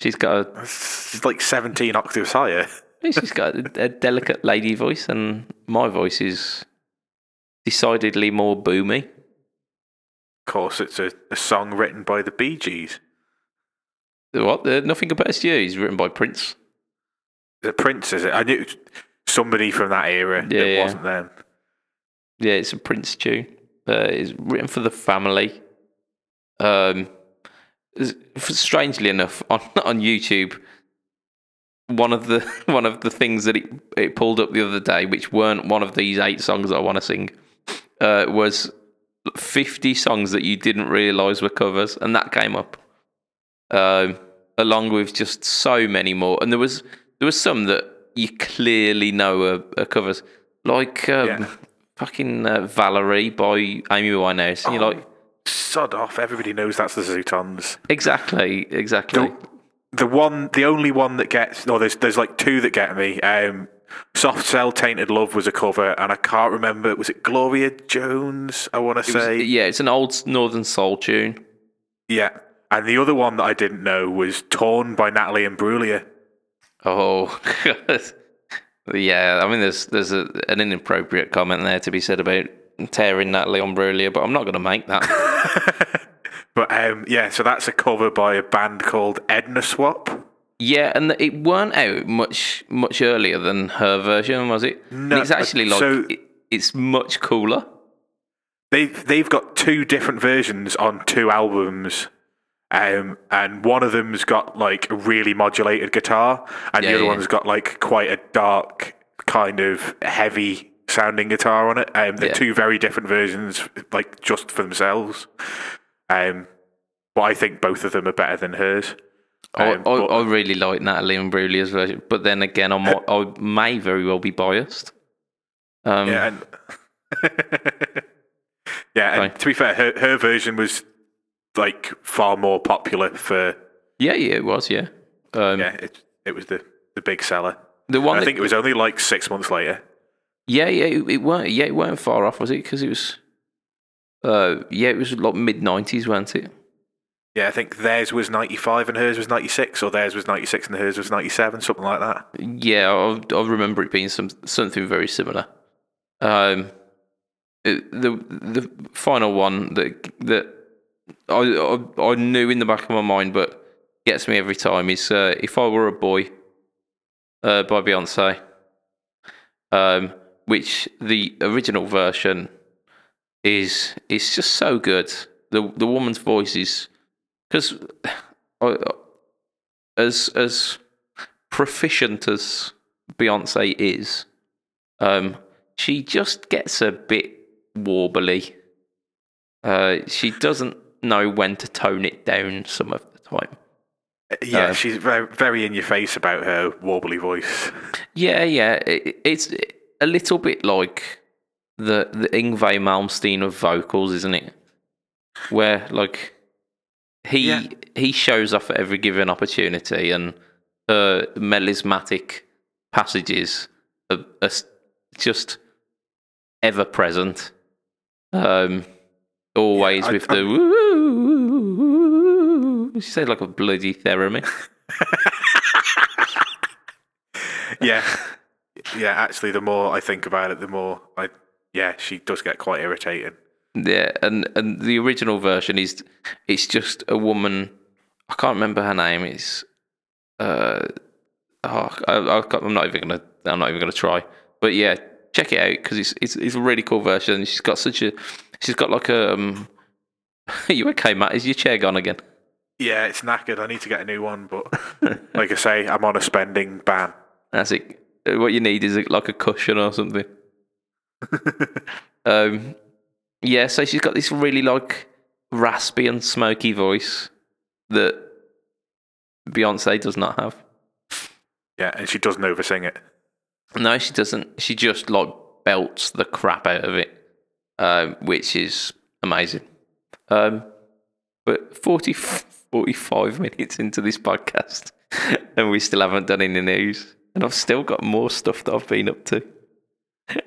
Speaker 1: She's got a
Speaker 2: It's like seventeen octaves higher.
Speaker 1: she's got a, a delicate lady voice, and my voice is decidedly more boomy.
Speaker 2: Of course, it's a, a song written by the Bee Gees.
Speaker 1: What? Uh, nothing compares to you. Is written by Prince.
Speaker 2: The Prince, is it? I knew somebody from that era.
Speaker 1: Yeah,
Speaker 2: it
Speaker 1: yeah.
Speaker 2: wasn't them.
Speaker 1: Yeah, it's a Prince tune. Uh, it's written for the family. Um, strangely enough, on on YouTube, one of the one of the things that it it pulled up the other day, which weren't one of these eight songs that I want to sing, uh, was fifty songs that you didn't realise were covers, and that came up, um, along with just so many more. And there was there was some that you clearly know are, are covers, like um,
Speaker 2: Yeah.
Speaker 1: fucking uh, Valerie by Amy Winehouse. And you're like,
Speaker 2: Sod off. Everybody knows that's the Zutons.
Speaker 1: exactly, exactly.
Speaker 2: The, the one, the only one that gets, no, there's there's like two that get me. Um, Soft Cell Tainted Love was a cover, and I can't remember. Was it Gloria Jones? I want to
Speaker 1: It was-
Speaker 2: say.
Speaker 1: yeah, it's an old Northern Soul tune.
Speaker 2: Yeah. And the other one that I didn't know was Torn by Natalie Imbruglia.
Speaker 1: Oh, God. yeah. I mean, there's there's a, an inappropriate comment there to be said about tearing Natalie Imbruglia, but I'm not going to make that.
Speaker 2: But um, yeah, so that's a cover by a band called Ednaswap.
Speaker 1: Yeah, and it weren't out much much earlier than her version, was it? And
Speaker 2: No,
Speaker 1: it's actually like
Speaker 2: so-
Speaker 1: it, it's much cooler.
Speaker 2: They've they've got two different versions on two albums. Um, and one of them's got like a really modulated guitar, and
Speaker 1: Yeah,
Speaker 2: the other
Speaker 1: yeah.
Speaker 2: one's got like quite a dark, kind of heavy sounding guitar on it. Um, they're
Speaker 1: Yeah.
Speaker 2: two very different versions, like just for themselves. Um, but I think both of them are better than hers.
Speaker 1: I,
Speaker 2: Um,
Speaker 1: I,
Speaker 2: but-
Speaker 1: I really like Natalie Imbruglia's version, but then again, I'm, I may very well be biased. Um,
Speaker 2: Yeah, and yeah, and to be fair, her her version was like far more popular for
Speaker 1: yeah, yeah, it was. Yeah, um,
Speaker 2: yeah, it it was the the big seller.
Speaker 1: the one
Speaker 2: I think it was only like six months later.
Speaker 1: Yeah, yeah, it, it weren't. Yeah, it weren't far off, was it? Because it was. Uh, yeah, it was like mid nineties, weren't it?
Speaker 2: Yeah, I think theirs was ninety five and hers was ninety six, or theirs was ninety six and hers was ninety seven, something like that.
Speaker 1: Yeah, I, I remember it being some something very similar. Um, it- the the final one that that I, I I knew in the back of my mind, but gets me every time is uh, "If I Were a Boy" uh, by Beyonce, um, which the original version is is just so good. the The woman's voice is because as as proficient as Beyonce is, um, she just gets a bit warbly. Uh, she doesn't know when to tone it down some of the time.
Speaker 2: Yeah,
Speaker 1: Uh,
Speaker 2: she's very very in your face about her warbly voice.
Speaker 1: Yeah, yeah, it, it's a little bit like the the Yngwie Malmsteen of vocals, isn't it? Where like he
Speaker 2: Yeah.
Speaker 1: he shows off at every given opportunity, and her melismatic passages are, are just ever present. Um, always
Speaker 2: I-
Speaker 1: with the woo. She said like a bloody theremin.
Speaker 2: yeah, yeah. Actually, the more I think about it, the more I yeah, she does get quite irritating.
Speaker 1: Yeah, and and the original version is it's just a woman. I can't remember her name. It's uh oh I, I'm not even gonna I'm not even gonna try. But yeah, check it out because it's it's it's a really cool version. She's got such a she's got like a um. Are you okay, Matt? Is your chair gone again?
Speaker 2: Yeah, it's knackered. I need to get a new one, but like I say, I'm on a spending ban.
Speaker 1: That's it. What you need is like a cushion or something. um, yeah. So she's got this really like raspy and smoky voice that Beyonce does not have.
Speaker 2: Yeah, and she doesn't oversing it.
Speaker 1: No, she doesn't. She just like belts the crap out of it, um, which is amazing. Um, but 40, 45 minutes into this podcast, and we still haven't done any news, and I've still got more stuff that I've been up to.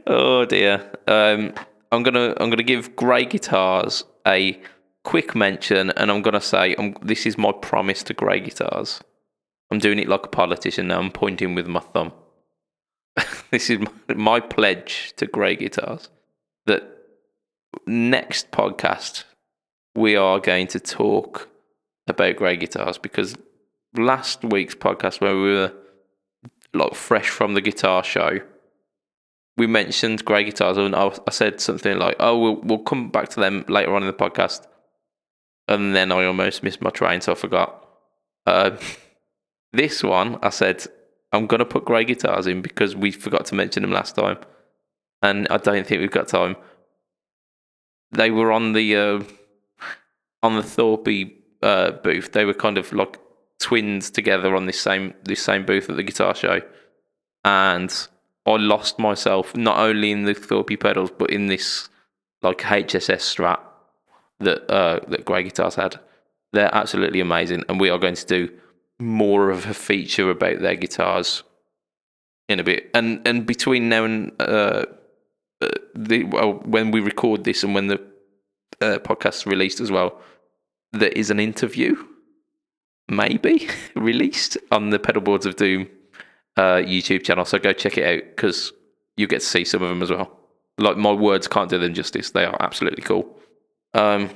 Speaker 1: Oh dear. Um, I'm gonna I'm gonna give Grey Guitars a quick mention, and I'm gonna say um, this is my promise to Grey Guitars. I'm doing it like a politician now. I'm pointing with my thumb. this is my, my pledge to Grey Guitars that next podcast we are going to talk about Grey Guitars because last week's podcast where we were like fresh from the guitar show, we mentioned Grey Guitars and I, I said something like, "Oh, we'll we'll come back to them later on in the podcast," and then I almost missed my train, so I forgot. Uh, this one, I said I'm gonna put grey guitars in because we forgot to mention them last time, and I don't think we've got time. They were on the uh, on the Thorpe uh, booth. They were kind of like twins together on this same this same booth at the guitar show, and I lost myself not only in the Thorpe pedals but in this like HSS Strat that uh, that Grey Guitars had. They're absolutely amazing, and we are going to do more of a feature about their guitars in a bit. And and between now and uh, uh, the well, when we record this and when the uh, podcast released as well, there is an interview, maybe released on the Pedalboards of Doom uh, YouTube channel. So go check it out because you get to see some of them as well. Like my words can't do them justice. They are absolutely cool. Um,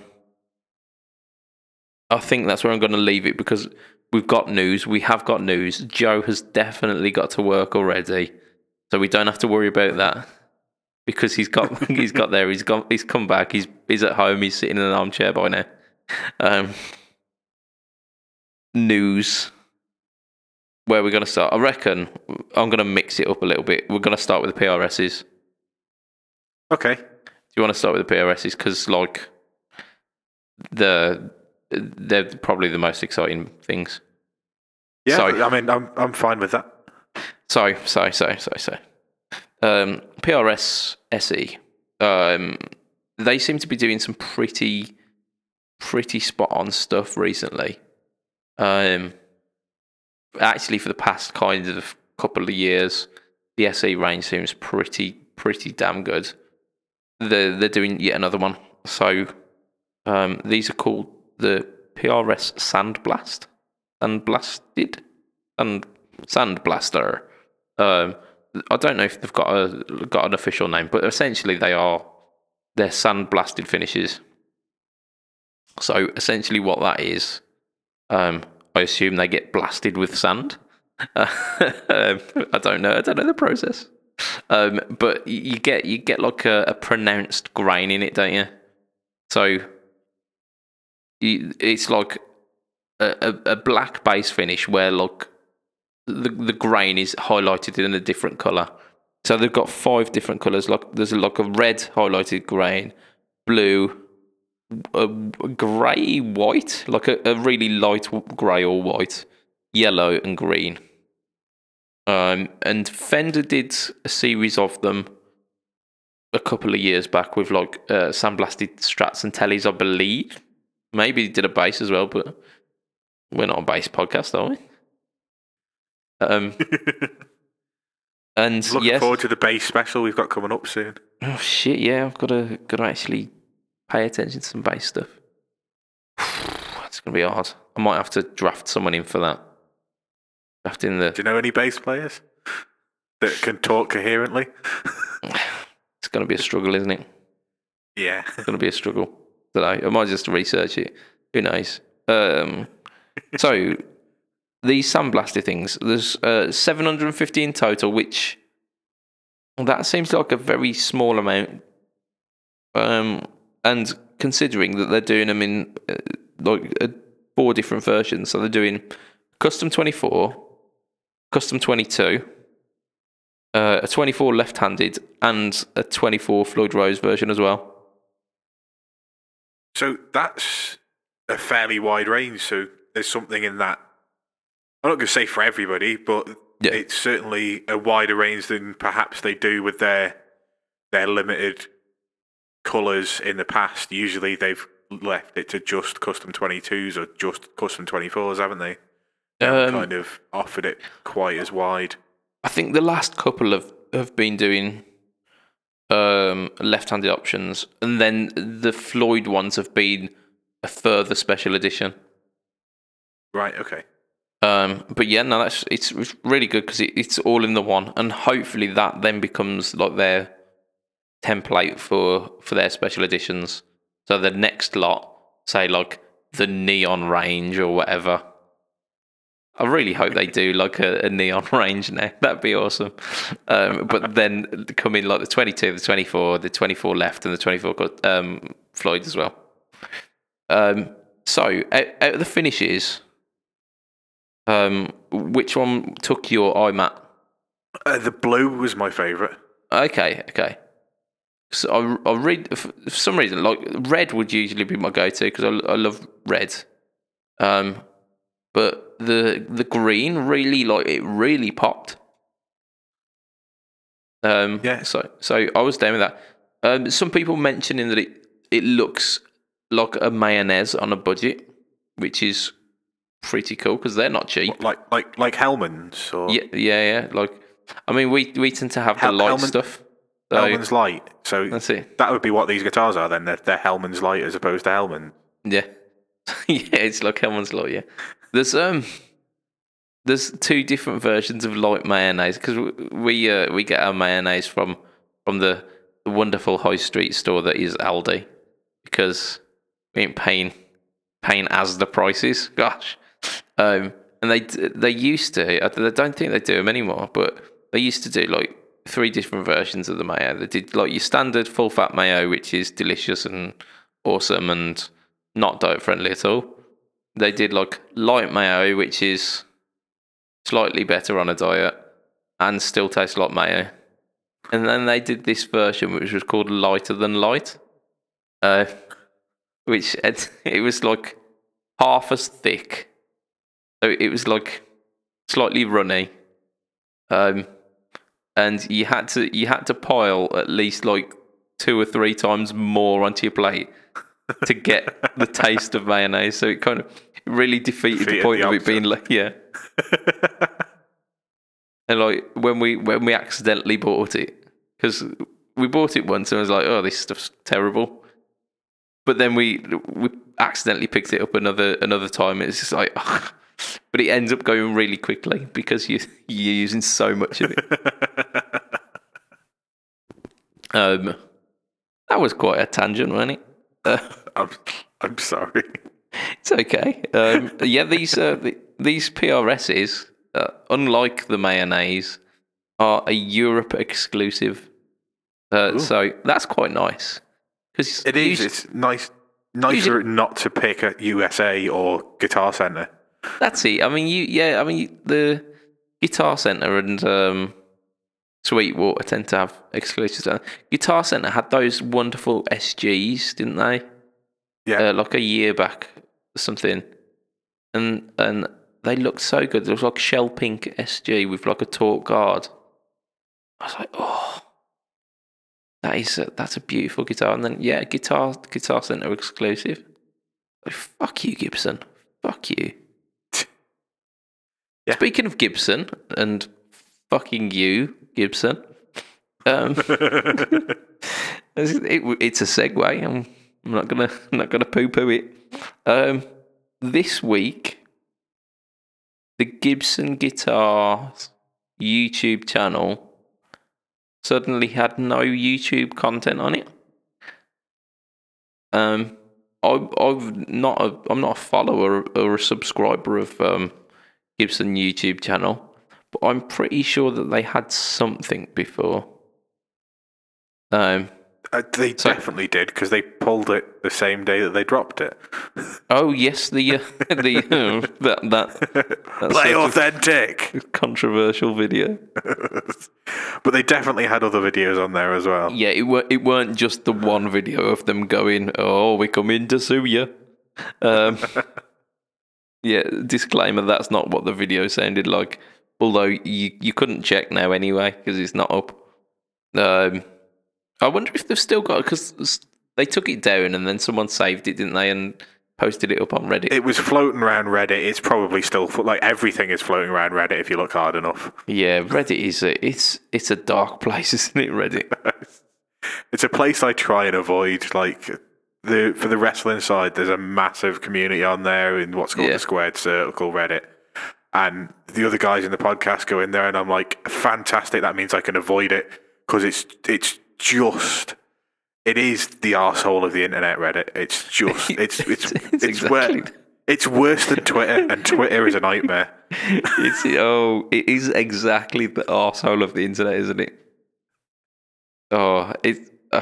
Speaker 1: I think that's where I'm going to leave it because we've got news. We have got news. Joe has definitely got to work already, so we don't have to worry about that because he's got he's got there. He's got he's come back. He's he's at home. He's sitting in an armchair by now. Um, news. Where we're going to start? I reckon I'm going to mix it up a little bit. We're going to start with the PRSs.
Speaker 2: Okay.
Speaker 1: Do you want to start with the PRSs? Because like the they're probably the most exciting things.
Speaker 2: Yeah,
Speaker 1: So-
Speaker 2: I mean, I'm I'm fine with that.
Speaker 1: So, so, so, so, so. Um, PRS SE. Um, they seem to be doing some pretty, pretty spot on stuff recently. Um, actually, for the past kind of couple of years, the SE range seems pretty, pretty damn good. They're, they're doing yet another one. So, um, these are called the PRS Sandblast. Sandblasted? And Sandblaster. Um, I don't know if they've got a got an official name, but essentially they are they're sandblasted finishes. So essentially, what that is, um, I assume they get blasted with sand. Uh, I don't know. I don't know the process. Um, but you get you get like a, a pronounced grain in it, don't you? So you, it's like a, a, a black base finish where like the the grain is highlighted in a different color. So they've got five different colors. Like there's a like a red highlighted grain, blue, a grey, white, like a, a really light grey or white, yellow, and green. Um, and Fender did a series of them a couple of years back with like uh, sandblasted strats and tellies, I believe. Maybe did a bass as well, but we're not a bass podcast, are we? Um, and
Speaker 2: Looking
Speaker 1: yes,
Speaker 2: forward to the bass special we've got coming up soon.
Speaker 1: oh shit, yeah, I've got to got to actually pay attention to some bass stuff. It's gonna be hard. I might have to draft someone in for that. Draft in the.
Speaker 2: Do you know any bass players that can talk coherently?
Speaker 1: It's gonna be a struggle, isn't it?
Speaker 2: yeah.
Speaker 1: It's gonna be a struggle today. I might just research it. Who knows? Um, so these sandblasted things. There's uh, 750 in total, which that seems like a very small amount. Um, and considering that they're doing them in uh, like uh, four different versions, so they're doing custom 24, custom 22, uh, a 24 left-handed, and a 24 Floyd Rose version as well.
Speaker 2: So that's a fairly wide range. So there's something in that. I'm not going to say for everybody, but
Speaker 1: Yeah.
Speaker 2: it's certainly a wider range than perhaps they do with their their limited colours in the past. Usually they've left it to just custom 22s or just custom 24s, haven't they? They
Speaker 1: Um,
Speaker 2: kind of offered it quite as wide.
Speaker 1: I think the last couple have, have been doing um, left-handed options, and then the Floyd ones have been a further special edition.
Speaker 2: Right, okay.
Speaker 1: Um, but yeah, no, that's it's, it's really good because it, it's all in the one, and hopefully that then becomes like their template for for their special editions. So the next lot, say like the neon range or whatever. I really hope they do like a, a neon range now. That'd be awesome. Um, but then come in like the 22, the 24, the 24 left, and the 24 got, um, Floyd as well. Um, so out, out of the finishes, Um, which one took your eye, Matt?
Speaker 2: Uh, the blue was my favourite.
Speaker 1: Okay, okay. So I, I read for some reason like red would usually be my go-to because I, I love red. Um, but the the green really like it really popped. Um,
Speaker 2: Yeah.
Speaker 1: So so I was down with that. Um, some people mentioning that it it looks like a mayonnaise on a budget, which is pretty cool because they're not cheap.
Speaker 2: Like like like Hellmann's or
Speaker 1: Yeah, yeah, yeah. Like, I mean, we we tend to have the light
Speaker 2: Hellmann-
Speaker 1: stuff. So
Speaker 2: Hellmann's Light. So
Speaker 1: that's it.
Speaker 2: that would be what these guitars are then. They're, they're Hellmann's Light as opposed to Hellmann.
Speaker 1: Yeah, yeah. It's like Hellmann's Law. Yeah. There's um, there's two different versions of light mayonnaise because we uh, we get our mayonnaise from from the, the wonderful high street store that is Aldi because we ain't paying paying as the prices. Gosh, um, and they they used to. I I don't think they do them anymore, but they used to do like three different versions of the mayo. They did like your standard full fat mayo, which is delicious and awesome and not diet friendly at all. They did like light mayo, which is slightly better on a diet and still tastes like mayo. And then they did this version, which was called lighter than light, uh, which it, it was like half as thick. So it was like slightly runny. Um, and you had to you had to pile at least like two or three times more onto your plate to get the taste of mayonnaise. So it kind of really defeated, the point
Speaker 2: the
Speaker 1: of it being like yeah. and like when we when we accidentally bought it because we bought it once and I was like, oh, this stuff's terrible. But then we we accidentally picked it up another another time. It's just like, but it ends up going really quickly because you you're using so much of it. Um, that was quite a tangent, wasn't it? Uh,
Speaker 2: I'm, I'm sorry.
Speaker 1: it's okay. Um, yeah, these uh, the, these PRSs, uh, unlike the mayonnaise, are a Europe exclusive. Uh, so that's quite nice. Because
Speaker 2: It is. It's nice. Nicer not to pick a USA or Guitar Center.
Speaker 1: That's it. I mean, you yeah. I mean, the Guitar Center and um, Sweetwater tend to have exclusives. Guitar Center had those wonderful SGs, didn't they?
Speaker 2: Yeah.
Speaker 1: uh, like a year back or something, and and they looked so good. There was like shell pink SG with like a tort guard. I was like, oh, that is a, that's a beautiful guitar. And then yeah, guitar Guitar Center exclusive. Like, fuck you, Gibson. Fuck you.
Speaker 2: Yeah.
Speaker 1: Speaking of Gibson and fucking you, Gibson. Um, it's, it, it's a segue. I'm, I'm not gonna I'm not gonna poo poo it. Um, this week, the Gibson Guitars YouTube channel suddenly had no YouTube content on it. Um, I, I've not a, I'm not a follower or a subscriber of um, Gibson YouTube channel, but I'm pretty sure that they had something before. Um,
Speaker 2: Uh, they
Speaker 1: So-
Speaker 2: definitely did because they pulled it the same day that they dropped it.
Speaker 1: oh yes, the uh, the uh, that that
Speaker 2: Play authentic.
Speaker 1: controversial video.
Speaker 2: but they definitely had other videos on there as well.
Speaker 1: Yeah, it were it weren't just the one video of them going, "Oh, we come in to sue you." Um, yeah, disclaimer: that's not what the video sounded like. Although you you couldn't check now anyway because it's not up. Um, I wonder if they've still got because they took it down and then someone saved it, didn't they, and posted it up on Reddit.
Speaker 2: It was floating around Reddit. It's probably still like everything is floating around Reddit if you look hard enough.
Speaker 1: yeah, Reddit is a it's it's a dark place, isn't it? Reddit.
Speaker 2: It's a place I try and avoid. Like the for the wrestling side, there's a massive community on there in what's called
Speaker 1: Yeah.
Speaker 2: the Squared Circle Reddit. And the other guys in the podcast go in there, and I'm like, fantastic. That means I can avoid it because it's it's just it is the arsehole of the internet. Reddit. It's just it's it's it's,
Speaker 1: It's
Speaker 2: where
Speaker 1: exactly-
Speaker 2: it's worse than Twitter, and Twitter is a nightmare.
Speaker 1: it's oh, it is exactly the arsehole of the internet, isn't it? Oh, it, uh,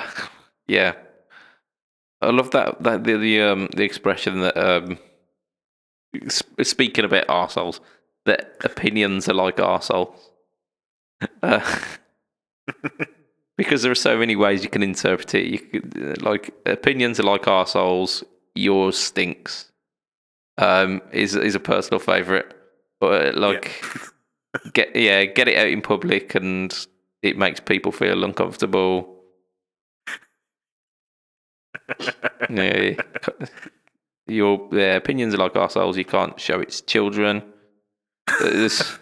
Speaker 1: yeah. I love that that the the um the expression that um sp- speaking about arseholes, that opinions are like arseholes. Uh, because there are so many ways you can interpret it. You could, uh, like opinions are like arseholes. Yours stinks. Um, is is a personal favorite, but uh, like get yeah, get it out in public and it makes people feel uncomfortable. yeah, your yeah, opinions are like ourselves. You can't show it to children. There's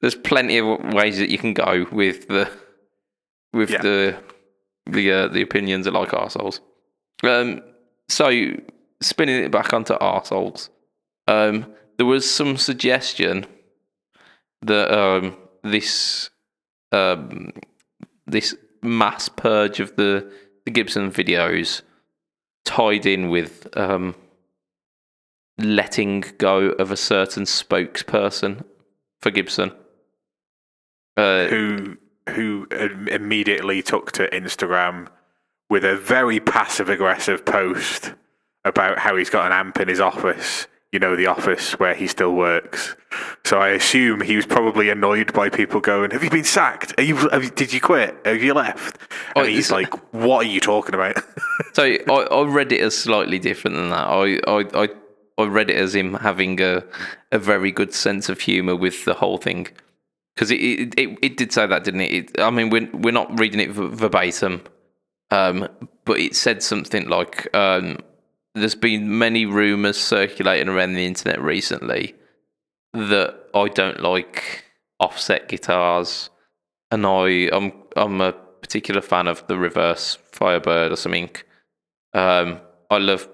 Speaker 1: there's plenty of ways that you can go with the with
Speaker 2: Yeah.
Speaker 1: the the uh, the opinions are like arseholes. Um, so spinning it back onto arseholes, um, there was some suggestion that um, this um, this mass purge of the, the Gibson videos tied in with um, letting go of a certain spokesperson for Gibson. Uh,
Speaker 2: who who immediately took to Instagram with a very passive aggressive post about how he's got an amp in his office. You know, the office where he still works. So I assume he was probably annoyed by people going, "Have you been sacked? Are you? Have
Speaker 1: Oh,
Speaker 2: did you quit? Have you left?" And he's like, "What are you talking about?"
Speaker 1: So I, I read it as slightly different than that. I, I, I, I read it as him having a, a very good sense of humour with the whole thing. Because it, it, it, it did say that, didn't it? it? I mean, we're, we're not reading it verbatim, um, but it said something like um, there's been many rumours circulating around the internet recently that I don't like offset guitars, and I I'm I'm a particular fan of the reverse Firebird or something. Um, I love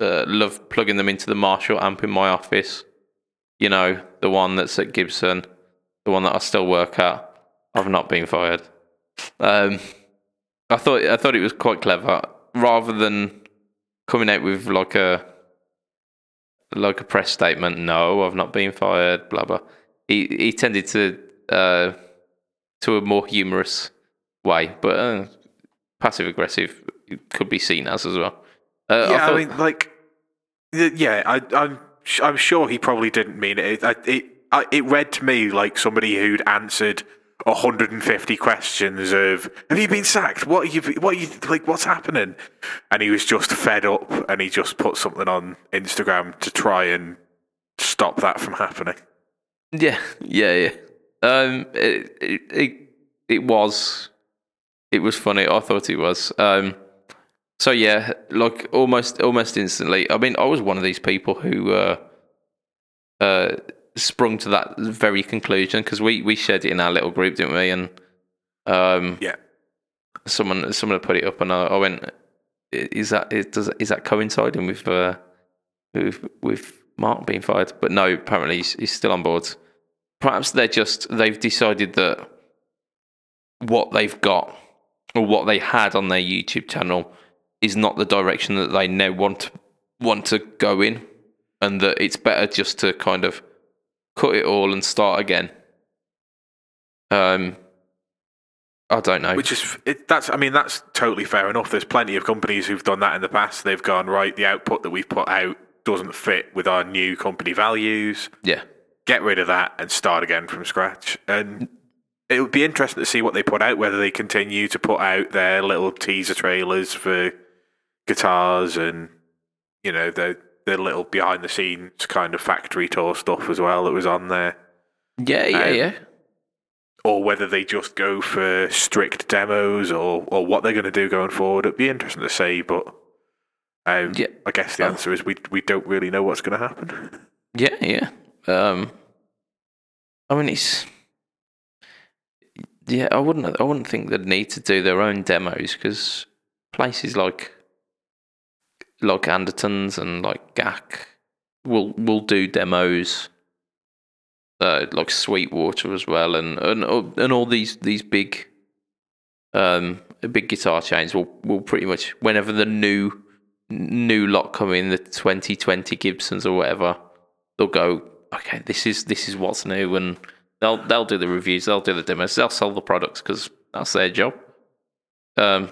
Speaker 1: uh, love plugging them into the Marshall amp in my office. You know, the one that's at Gibson, the one that I still work at. I've not been fired. Um, I thought I thought it was quite clever, rather than coming out with like a like a press statement. No, I've not been fired. Blah blah. He he tended to uh, to a more humorous way, but uh, passive aggressive could be seen as as well. Uh,
Speaker 2: yeah, I,
Speaker 1: thought-
Speaker 2: mean, like, yeah, I, I'm I'm sure he probably didn't mean it. It it, it read to me like somebody who'd answered 150 questions of "Have you been sacked? What are you? What are you like? What's happening?" And he was just fed up, and he just put something on Instagram to try and stop that from happening.
Speaker 1: Yeah, yeah, yeah. Um, it, it, it, it was, it was funny. I thought it was. Um, so yeah, like almost, almost instantly. I mean, I was one of these people who, uh, uh, sprung to that very conclusion because we we shared it in our little group, didn't we? And um,
Speaker 2: Yeah,
Speaker 1: someone someone put it up, and I, I went, "I- "Is that is, does is that coinciding with uh, with with Mark being fired?" But no, apparently he's, he's still on board. Perhaps they're just they've decided that what they've got or what they had on their YouTube channel is not the direction that they now want want to go in, and that it's better just to kind of cut it all and start again. Um, I don't know.
Speaker 2: which is it, that's I mean that's totally fair enough. There's plenty of companies who've done that in the past. They've gone right. The output that we've put out doesn't fit with our new company values.
Speaker 1: yeah.
Speaker 2: get rid of that and start again from scratch. And it would be interesting to see what they put out, whether they continue to put out their little teaser trailers for guitars and you know the their little behind the scenes kind of factory tour stuff as well that was on there,
Speaker 1: Yeah, yeah,
Speaker 2: Um,
Speaker 1: yeah.
Speaker 2: or whether they just go for strict demos or or what they're going to do going forward. It'd be interesting to see, but. Um,
Speaker 1: Yeah.
Speaker 2: I guess the
Speaker 1: Oh.
Speaker 2: answer is we we don't really know what's going to happen.
Speaker 1: Yeah, yeah. Um, I mean, it's yeah. I wouldn't. I wouldn't think they'd need to do their own demos because places like like Andertons and like GAC will will do demos. Uh, like Sweetwater as well, and and and all these these big um big guitar chains will will pretty much whenever the new new lot come in, the 2020 Gibsons or whatever, they'll go, okay, this is this is what's new, and they'll they'll do the reviews, they'll do the demos, they'll sell the products because that's their job. Um,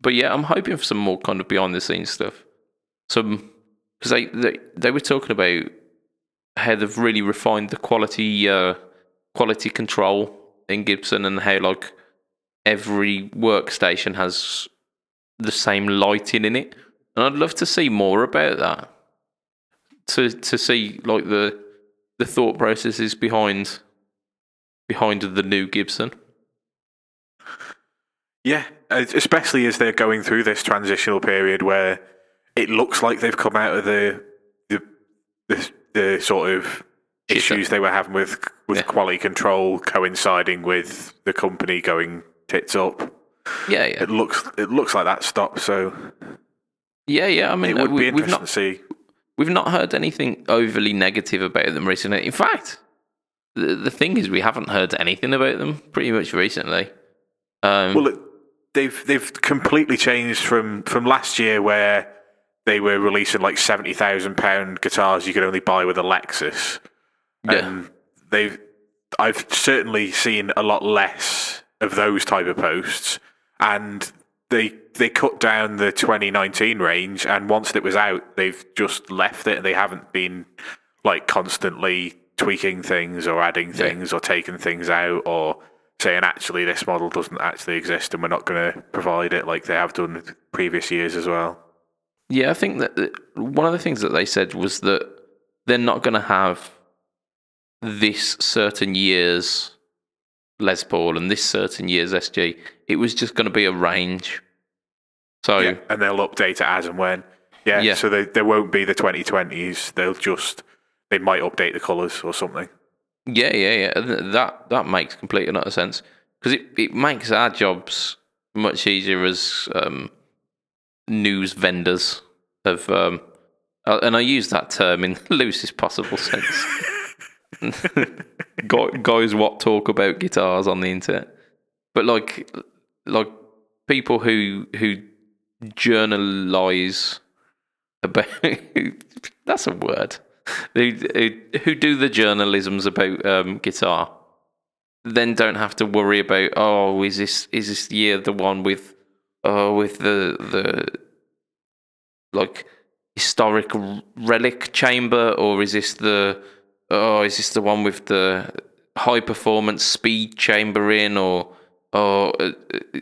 Speaker 1: but yeah, I'm hoping for some more kind of behind the scenes stuff. Some because they, they they were talking about how they've really refined the quality uh, quality control in Gibson and how like every workstation has the same lighting in it. And I'd love to see more about that. To to see like the the thought processes behind behind the new Gibson.
Speaker 2: Yeah, especially as they're going through this transitional period where it looks like they've come out of the the the, the sort of issues they were having with with
Speaker 1: Yeah.
Speaker 2: quality control coinciding with the company going tits up.
Speaker 1: Yeah, yeah,
Speaker 2: It looks it looks like that stopped. So
Speaker 1: yeah, yeah. I mean,
Speaker 2: it would
Speaker 1: we,
Speaker 2: be
Speaker 1: we've
Speaker 2: interesting
Speaker 1: not
Speaker 2: to see.
Speaker 1: we've not heard anything overly negative about them recently. In fact, the the thing is, we haven't heard anything about them pretty much recently. Um,
Speaker 2: Well, it, they've they've completely changed from from last year where they were releasing like seventy thousand pound guitars you could only buy with a Lexus.
Speaker 1: yeah,
Speaker 2: And they've I've certainly seen a lot less of those type of posts, and they they cut down the 2019 range, and once it was out, they've just left it. and They haven't been like constantly tweaking things or adding things or taking things out or saying actually this model doesn't actually exist and we're not going to provide it like they have done in previous years as well.
Speaker 1: yeah. I think that that one of the things that they said was that they're not going to have this certain year's Les Paul and this certain year's SG. It was just going to be a range. So
Speaker 2: Yeah, and they'll update it as and when. Yeah,
Speaker 1: Yeah.
Speaker 2: so they, there won't be the 2020s. They'll just they might update the colours or something.
Speaker 1: Yeah, yeah, yeah. That that makes complete and utter sense because it, it makes our jobs much easier as um, news vendors of, um, uh, and I use that term in the loosest possible sense. Guy- Guys, what talk about guitars on the internet, but like, like people who who journalize about that's a word who, who, do the journalisms about um, guitar? Then don't have to worry about oh is this is this year the one with oh with the the like historic relic chamber or is this the oh is this the one with the high performance speed chamber in or or uh, uh,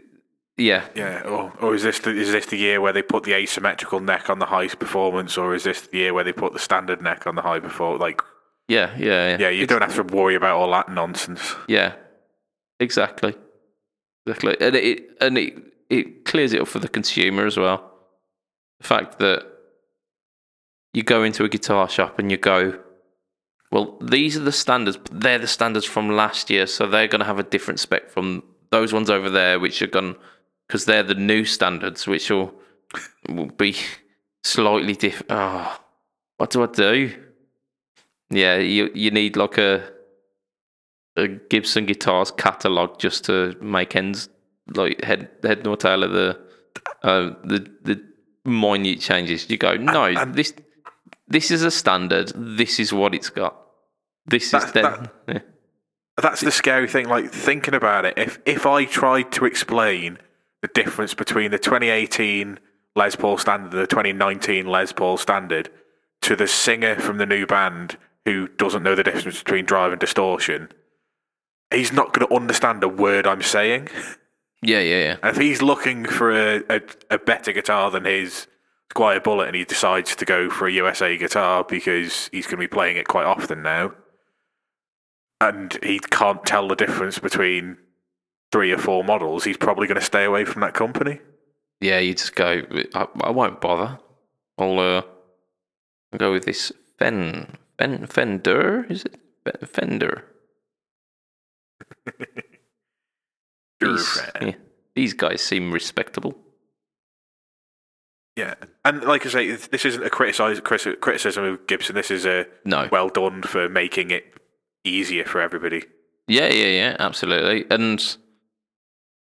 Speaker 1: yeah
Speaker 2: Yeah, or, or is this the, is this the year where they put the asymmetrical neck on the high performance, or is this the year where they put the standard neck on the high performance? Like,
Speaker 1: yeah yeah yeah
Speaker 2: yeah, you don't have to worry about all that nonsense.
Speaker 1: Yeah, exactly, exactly, and it and it it clears it up for the consumer as well. The fact that you go into a guitar shop and you go, well, these are the standards. They're the standards from last year, so they're going to have a different spec from those ones over there, which are going because they're the new standards, which will will be slightly different. Oh, what do I do? Yeah, you you need like a a Gibson guitars catalog just to make ends like head head nor tail of the uh, the the minute changes. You go, no,
Speaker 2: and-
Speaker 1: this this is a standard. This is what it's got. This is
Speaker 2: That-
Speaker 1: then.
Speaker 2: that-
Speaker 1: yeah.
Speaker 2: That's the scary thing. Like thinking about it, if if I tried to explain the difference between the 2018 Les Paul standard and the 2019 Les Paul standard to the singer from the new band who doesn't know the difference between drive and distortion, he's not going to understand a word I'm saying.
Speaker 1: yeah, yeah, yeah.
Speaker 2: And if he's looking for a, a, a better guitar than his Squier Bullet and he decides to go for a USA guitar because he's going to be playing it quite often now, and he can't tell the difference between three or four models, he's probably going to stay away from that company.
Speaker 1: Yeah, you just go. I, I won't bother. I'll uh, go with this Fen Fen Fender. Is it Fe- Fender? These, yeah, these guys seem respectable.
Speaker 2: Yeah, and like I say, this isn't a criticize, criticism of Gibson. This is a
Speaker 1: No.
Speaker 2: well done for making it easier for everybody.
Speaker 1: Yeah, yeah, yeah, absolutely. And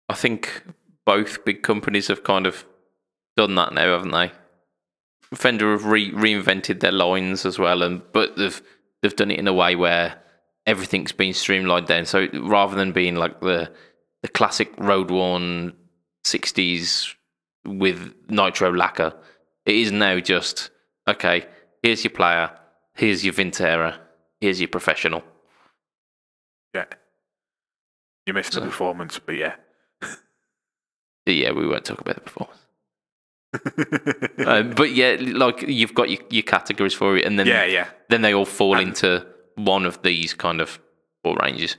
Speaker 1: I think both big companies have kind of done that now, haven't they? Fender have re- reinvented their lines as well, and but they've they've done it in a way where everything's been streamlined down. So rather than being like the the classic road worn '60s with nitro lacquer, it is now just okay. Here's your player. Here's your Vintera. here's your professional.
Speaker 2: Yeah. You're missing
Speaker 1: So-
Speaker 2: the performance, but yeah.
Speaker 1: Yeah, we won't talk about the performance. um, but yeah, like you've got your, your categories for it, and then
Speaker 2: yeah, yeah.
Speaker 1: then they all fall
Speaker 2: And-
Speaker 1: into one of these kind of four ranges.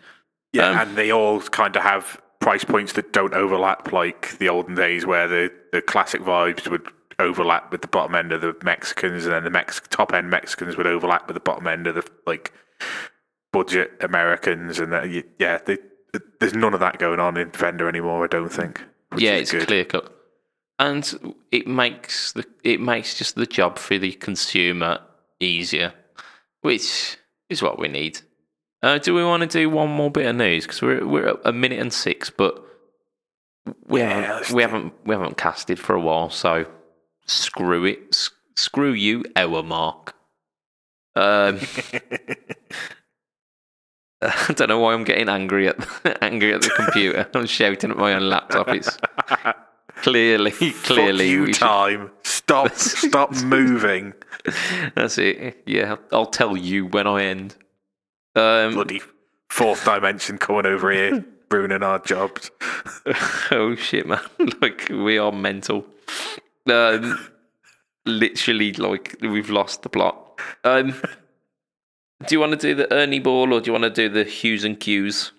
Speaker 2: Yeah,
Speaker 1: Um,
Speaker 2: and they all kind of have price points that don't overlap like the olden days where the, the classic vibes would overlap with the bottom end of the Mexicans and then the Mex- top end Mexicans would overlap with the bottom end of the like budget Americans and that, yeah, they, there's none of that going on in Fender anymore, I don't think.
Speaker 1: Yeah, it's
Speaker 2: good.
Speaker 1: clear cut, and it makes the it makes just the job for the consumer easier, which is what we need. Uh, do we want to do one more bit of news? Because we're we're at a minute and six, but we
Speaker 2: Yeah,
Speaker 1: haven't we haven't we haven't casted for a while, so screw it, S- screw you, hour mark. Um, I don't know why I'm getting angry at angry at the computer. I'm shouting at my own laptop. It's clearly clearly
Speaker 2: Fuck you,
Speaker 1: we should-
Speaker 2: time. Stop, stop moving.
Speaker 1: that's it. Yeah, I'll tell you when I end. Um,
Speaker 2: Bloody fourth dimension coming over here, ruining our jobs.
Speaker 1: oh shit, man! like we are mental. Um, literally, like we've lost the plot. Um, do you want to do the Ernie Ball or do you want to do the Hughes and Q's?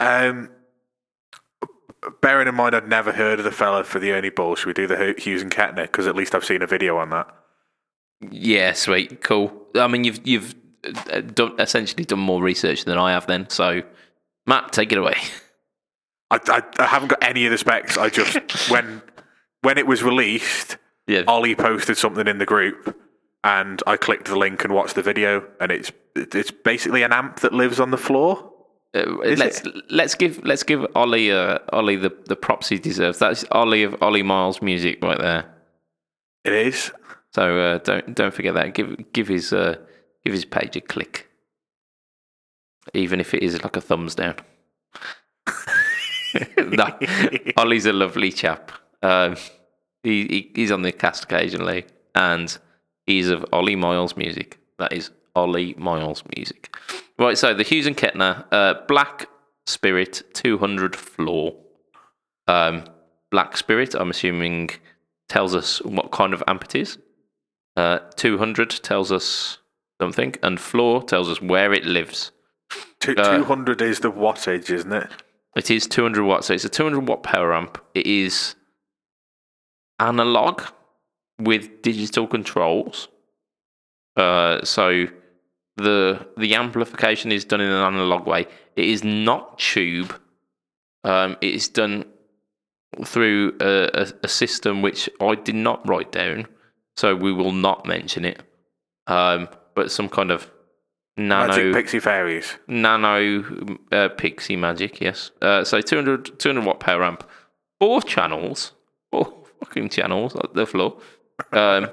Speaker 2: Um, bearing in mind, I'd never heard of the fella for the Ernie Ball. Should we do the Hu- Hughes and Kettner? Because at least I've seen a video on that.
Speaker 1: Yeah, sweet, cool. I mean, you've you've uh, done essentially done more research than I have, then. So, Matt, take it away.
Speaker 2: I, I, I haven't got any of the specs. I just when when it was released,
Speaker 1: Yeah,
Speaker 2: Ollie posted something in the group, and I clicked the link and watched the video. And it's it's basically an amp that lives on the floor.
Speaker 1: Uh, let's let's give let's give Ollie uh, Ollie the, the props he deserves. That's Ollie of Ollie Miles music right there.
Speaker 2: It is.
Speaker 1: So uh, don't don't forget that. Give give his uh, give his page a click, even if it is like a thumbs down. no, Ollie's a lovely chap. Um, he, he he's on the cast occasionally, and he's of Ollie Miles music. That is Ollie Miles music. Right. So the Hughes and Kettner uh, Black Spirit 200 floor. Um, Black Spirit. I'm assuming tells us what kind of amp it is. Uh, 200 tells us something, and floor tells us where it lives.
Speaker 2: Two,
Speaker 1: Uh,
Speaker 2: 200 is the wattage, isn't it?
Speaker 1: It is 200 watts, so it's a 200 watt power amp. It is analog with digital controls. Uh, so the the amplification is done in an analog way. It is not tube. Um, it is done through a, a, a system which I did not write down, so we will not mention it. Um, but some kind of nano
Speaker 2: Magic Pixie Fairies.
Speaker 1: nano uh, pixie magic yes uh, so 200, 200 watt power amp four channels four fucking channels on the floor um,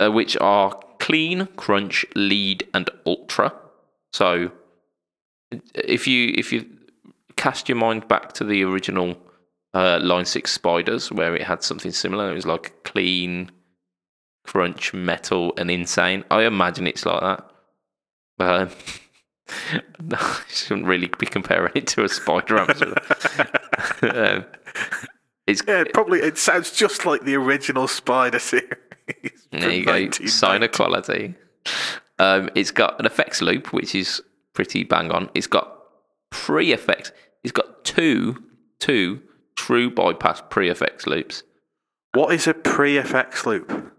Speaker 1: uh, which are clean crunch lead and ultra. So if you if you cast your mind back to the original uh, line 6 spiders where it had something similar it was like clean crunch metal and insane. I imagine it's like that. Um, I shouldn't really be comparing it to a spider um, it's
Speaker 2: Yeah, it probably it sounds just like the original Spider series.
Speaker 1: there you go,
Speaker 2: 1990.
Speaker 1: sign of quality. Um, it's got an effects loop, which is pretty bang on. It's got pre effects. It's got two two true bypass pre effects loops.
Speaker 2: What is a pre-effects loop?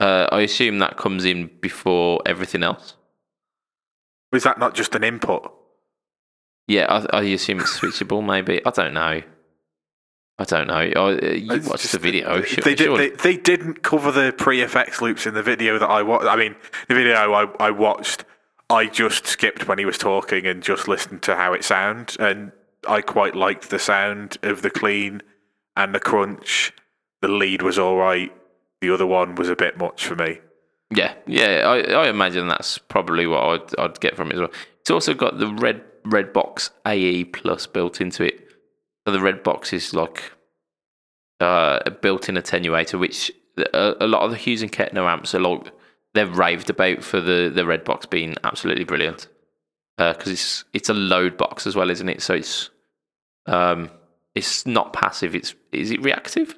Speaker 1: Uh, I assume that comes in before everything else.
Speaker 2: Is that not just an input?
Speaker 1: Yeah, I, I assume it's switchable. Maybe I don't know. I don't know. I, uh, you watched the video. Sure,
Speaker 2: they, did,
Speaker 1: sure.
Speaker 2: they, they didn't cover the pre-effects loops in the video that I watched. I mean, the video I, I watched, I just skipped when he was talking and just listened to how it sounded, and I quite liked the sound of the clean and the crunch. The lead was all right. The other one was a bit much for me.
Speaker 1: Yeah, yeah. I, I imagine that's probably what I'd, I'd get from it as well. It's also got the red red box AE plus built into it. So the red box is like uh, a built-in attenuator, which a, a lot of the Hughes and Kettner amps are like they're raved about for the the red box being absolutely brilliant because it's it's a load box as well, isn't it? So it's um it's not passive. It's is it reactive?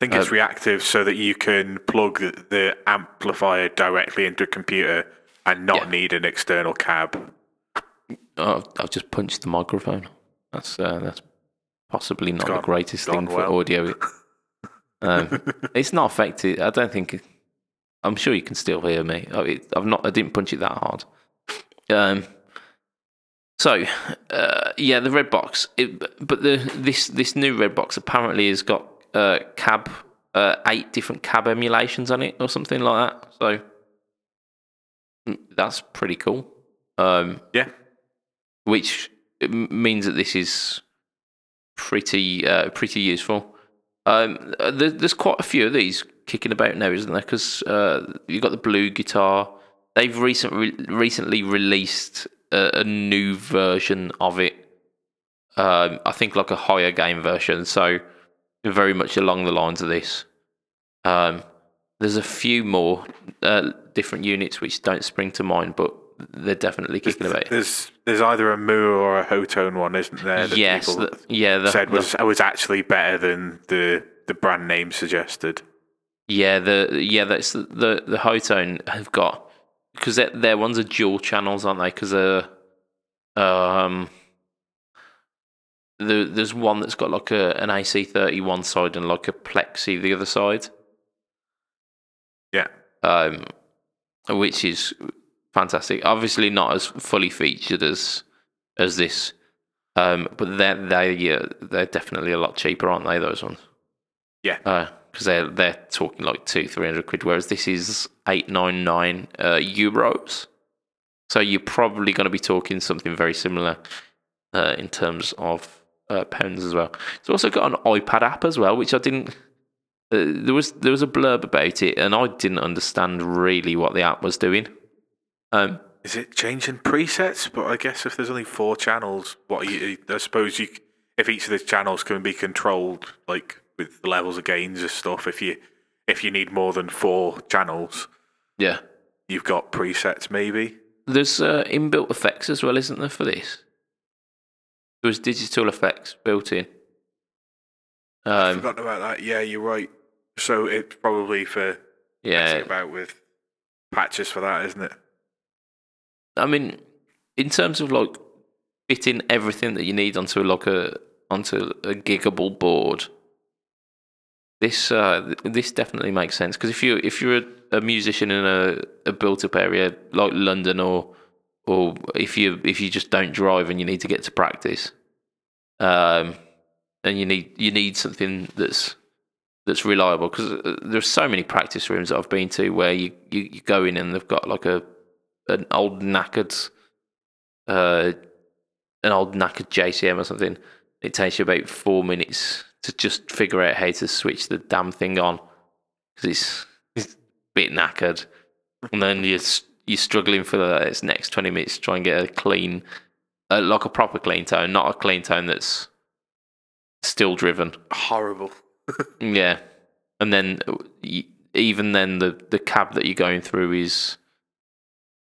Speaker 2: I think it's reactive so that you can plug the, the amplifier directly into a computer and not
Speaker 1: Yeah.
Speaker 2: need an external cab.
Speaker 1: Oh, I've just punched the microphone. That's uh, that's possibly not the greatest thing
Speaker 2: gone
Speaker 1: for audio. um, it's not affected. I don't think. I'm sure you can still hear me. I- it- I've not. I didn't punch it that hard. Um. So, uh, yeah, the red box. It, but the this this new red box apparently has got uh, cab uh, eight different cab emulations on it or something like that. So mm, that's pretty cool. Um,
Speaker 2: Yeah.
Speaker 1: which means that this is pretty uh, pretty useful. Um, there, there's quite a few of these kicking about now, isn't there? Because uh, you've got the Bluguitar. They've recently recently released a, a new version of it. Um, I think like a higher game version. So very much along the lines of this. Um, there's a few more uh, different units which don't spring to mind, but they're definitely kicking about.
Speaker 2: There's there's either a Mooer or a Hotone one, isn't there? That
Speaker 1: yes,
Speaker 2: people
Speaker 1: the, yeah, the,
Speaker 2: said
Speaker 1: the-
Speaker 2: was was actually better than the the brand name suggested.
Speaker 1: yeah, the yeah, that's the the, the Hotone have got because their their ones are dual channels, aren't they? Because uh, um, the, there's one that's got like a an AC thirty one side and like a Plexi the other side.
Speaker 2: Yeah.
Speaker 1: um, which is fantastic. Obviously, not as fully featured as as this, um, but they're they uh, they're definitely a lot cheaper, aren't they? Those ones,
Speaker 2: Yeah.
Speaker 1: because they're they're talking like two three hundred quid, whereas this is eight nine nine uh, euros. So you're probably going to be talking something very similar uh, in terms of uh, pounds as well. It's also got an iPad app as well, which I didn't. Uh, there was there was a blurb about it, and I didn't understand really what the app was doing. Um,
Speaker 2: Is it changing presets? But I guess if there's only four channels, what are you? I suppose you, if each of the channels can be controlled, like with the levels of gains and stuff. If you if you need more than four channels,
Speaker 1: yeah,
Speaker 2: you've got presets maybe.
Speaker 1: there's uh, inbuilt effects as well, isn't there, for this? There was digital effects built in.
Speaker 2: I've
Speaker 1: Um,
Speaker 2: forgotten about that. Yeah, you're right. So it's probably for
Speaker 1: yeah,
Speaker 2: about with patches for that, isn't it?
Speaker 1: I mean, in terms of like fitting everything that you need onto like a onto a giggable board, this uh, this definitely makes sense. Because if you if you're a, a musician in a, a built up area like London or or if you if you just don't drive and you need to get to practice, um, and you need you need something that's that's reliable. Because there's so many practice rooms that I've been to where you, you, you go in and they've got like a an old knackered uh an old knackered JCM or something. It takes you about four minutes to just figure out how to switch the damn thing on because it's it's a bit knackered, and then you're you're struggling for the its next twenty minutes to try and get a clean, uh, like a proper clean tone, not a clean tone that's still driven.
Speaker 2: Horrible.
Speaker 1: Yeah, and then uh, even then, the the cab that you're going through is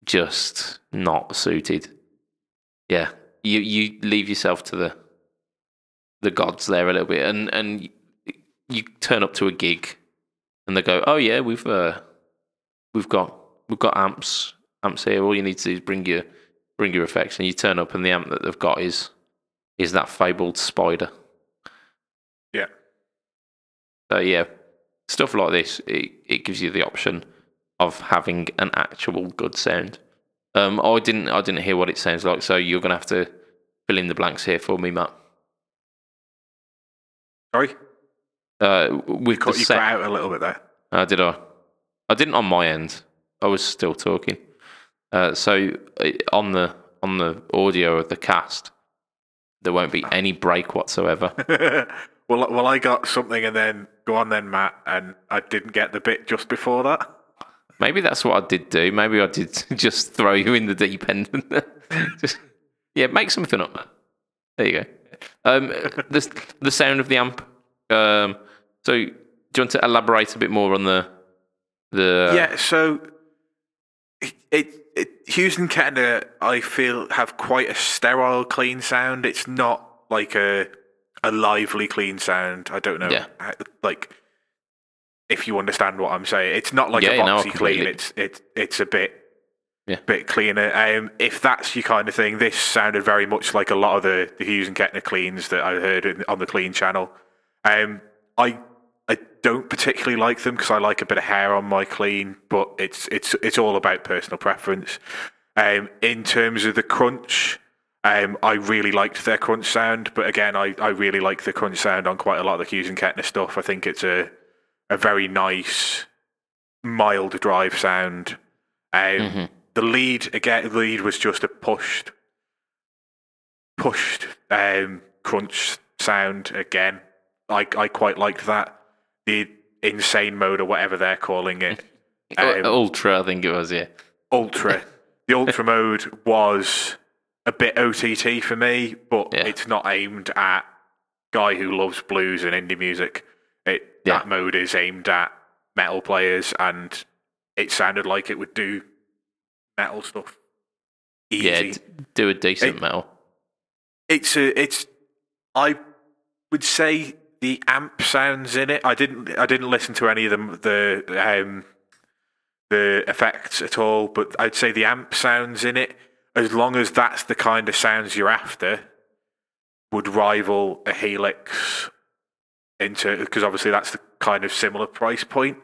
Speaker 1: just not suited. Yeah, you you leave yourself to the the gods there a little bit, and and you turn up to a gig, and they go, "Oh yeah, we've uh, we've got we've got amps amps here. All you need to do is bring your bring your effects." And you turn up, and the amp that they've got is is that fabled spider.
Speaker 2: Yeah.
Speaker 1: So yeah, stuff like this, it, it gives you the option of having an actual good sound. Um, I didn't I didn't hear what it sounds like, so you're gonna have to fill in the blanks here for me, Matt.
Speaker 2: Sorry,
Speaker 1: Uh, with
Speaker 2: cut you cut out a little bit there.
Speaker 1: uh, did I? I didn't on my end. I was still talking. Uh, so uh, on the on the audio of the cast, there won't be any break whatsoever.
Speaker 2: well, well, I got something, and then go on, then Matt, and I didn't get the bit just before that.
Speaker 1: Maybe that's what I did do. Maybe I did just throw you in the deep end. just, yeah, make something up, man. There you go. Um, the the sound of the amp. Um, so, do you want to elaborate a bit more on the the?
Speaker 2: yeah, so it, it Hughes and Kettner, I feel, have quite a sterile, clean sound. It's not like a a lively, clean sound. I don't know,
Speaker 1: Yeah.
Speaker 2: how- like if you understand what I'm saying. It's not like
Speaker 1: Yeah,
Speaker 2: a
Speaker 1: no,
Speaker 2: clean. It's it's it's a bit
Speaker 1: Yeah.
Speaker 2: bit cleaner. Um, if that's your kind of thing, this sounded very much like a lot of the, the Hughes and Kettner cleans that I heard in, on the Clean channel. Um, I I don't particularly like them because I like a bit of hair on my clean, but it's it's it's all about personal preference. Um, in terms of the crunch, um, I really liked their crunch sound, but again, I, I really like the crunch sound on quite a lot of the Hughes and Kettner stuff. I think it's a a very nice, mild drive sound. Um, The lead again, the lead was just a pushed, pushed um, crunch sound again. I I quite liked that. The insane mode or whatever they're calling it. Um,
Speaker 1: Ultra, I think it was. Yeah.
Speaker 2: ultra. the ultra mode was a bit OTT for me, but
Speaker 1: Yeah.
Speaker 2: it's not aimed at guy who loves blues and indie music.
Speaker 1: Yeah.
Speaker 2: that mode is aimed at metal players, and it sounded like it would do metal stuff easy.
Speaker 1: Yeah. Do a decent
Speaker 2: It-
Speaker 1: metal.
Speaker 2: it's a, it's I would say the amp sounds in it. I didn't I didn't listen to any of them the um the effects at all, but I'd say the amp sounds in it, as long as that's the kind of sounds you're after, would rival a Helix into because obviously that's the kind of similar price point,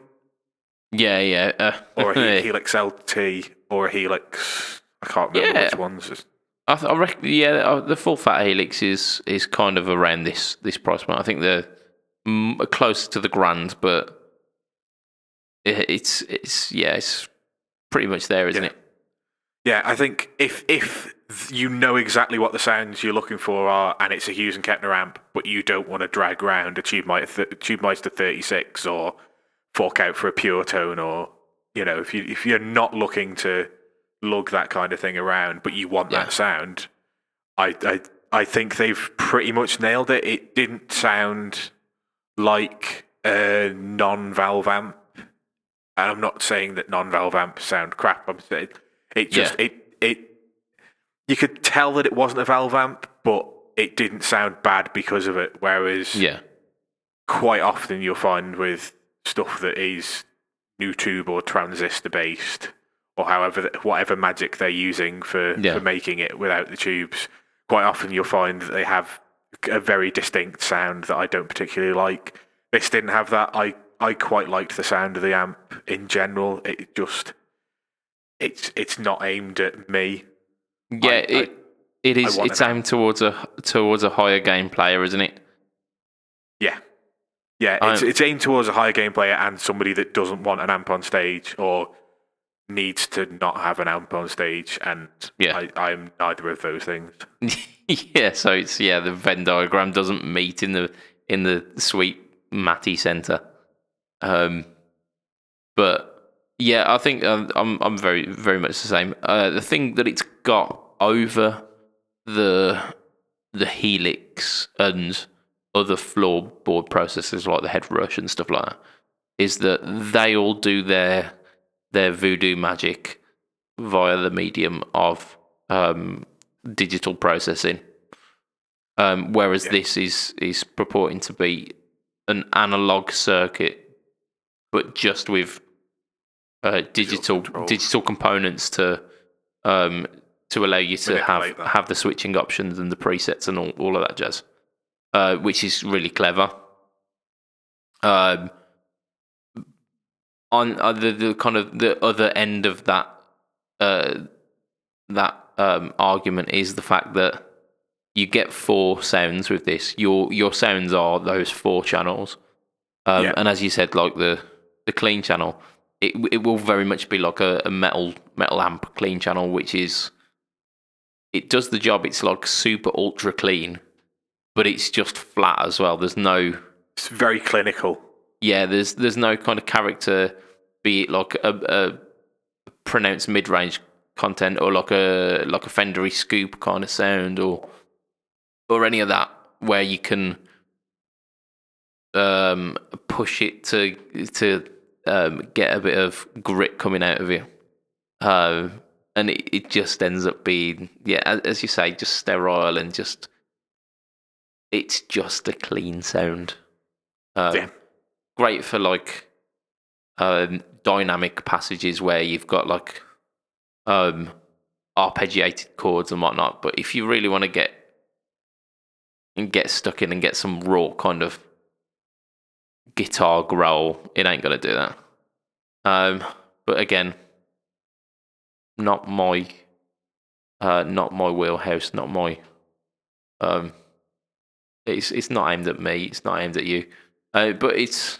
Speaker 1: Yeah. Yeah. Uh,
Speaker 2: or a He- Helix LT or a Helix. I can't remember
Speaker 1: Yeah.
Speaker 2: which ones.
Speaker 1: I, th- I reckon, yeah, uh, the full fat helix is is kind of around this this price point. I think they're mm, closer to the grand, but it, it's it's yeah, it's pretty much there, isn't
Speaker 2: Yeah.
Speaker 1: it?
Speaker 2: Yeah, I think if if you know exactly what the sounds you're looking for are, and it's a Hughes and Kettner amp, but you don't want to drag around a TubeMeister, Tube Meister 36 or fork out for a Puretone, or you know, if you if you're not looking to lug that kind of thing around, but you want
Speaker 1: Yeah.
Speaker 2: that sound, I I I think they've pretty much nailed it. It didn't sound like a non-valve amp. And I'm not saying that non-valve amps sound crap. I'm saying it just
Speaker 1: Yeah.
Speaker 2: it it you could tell that it wasn't a valve amp, but it didn't sound bad because of it. Whereas
Speaker 1: Yeah,
Speaker 2: quite often you'll find with stuff that is new tube or transistor based, or however whatever magic they're using for,
Speaker 1: Yeah.
Speaker 2: for making it without the tubes. Quite often you'll find that they have a very distinct sound that I don't particularly like. This didn't have that. I I quite liked the sound of the amp in general. It just it's it's not aimed at me.
Speaker 1: yeah.
Speaker 2: I-
Speaker 1: it it is. It's aimed towards a towards a higher game player, isn't it?
Speaker 2: Yeah. Yeah, it's, it's aimed towards a higher game player and somebody that doesn't want an amp on stage or needs to not have an amp on stage. And
Speaker 1: Yeah.
Speaker 2: I, I'm neither of those things.
Speaker 1: yeah. So it's yeah, the Venn diagram doesn't meet in the in the sweet Matty center. Um, but yeah, I think um, I'm I'm very very much the same. Uh, the thing that it's got over the the Helix and other floorboard processors like the HeadRush and stuff like that is that they all do their their voodoo magic via the medium of um, digital processing. Um, whereas
Speaker 2: Yeah.
Speaker 1: this is is purporting to be an analog circuit, but just with uh, digital digital components to um, to allow you to have
Speaker 2: that.
Speaker 1: have the switching options and the presets and all, all of that jazz, uh, which is really clever. Um, on uh, the, the kind of the other end of that uh, that um, argument is the fact that you get four sounds with this. Your your sounds are those four channels, um,
Speaker 2: Yeah.
Speaker 1: and as you said, like the the clean channel, it it will very much be like a, a metal metal amp clean channel, which is it does the job. It's like super ultra clean, but it's just flat as well. There's no
Speaker 2: It's very clinical.
Speaker 1: yeah, there's there's no kind of character, be it like a, a pronounced mid range content or like a like a Fendery scoop kind of sound or or any of that where you can um push it to to um get a bit of grit coming out of you. Um, and it, it just ends up being, yeah, as, as you say, just sterile and just, it's just a clean sound. Um,
Speaker 2: Yeah.
Speaker 1: Great for like um, dynamic passages where you've got like um, arpeggiated chords and whatnot. But if you really want to get and get stuck in and get some raw kind of guitar growl, it ain't gonna do that. Um, but again, not my, uh, not my wheelhouse, not my. Um, it's it's not aimed at me. It's not aimed at you. Uh, but it's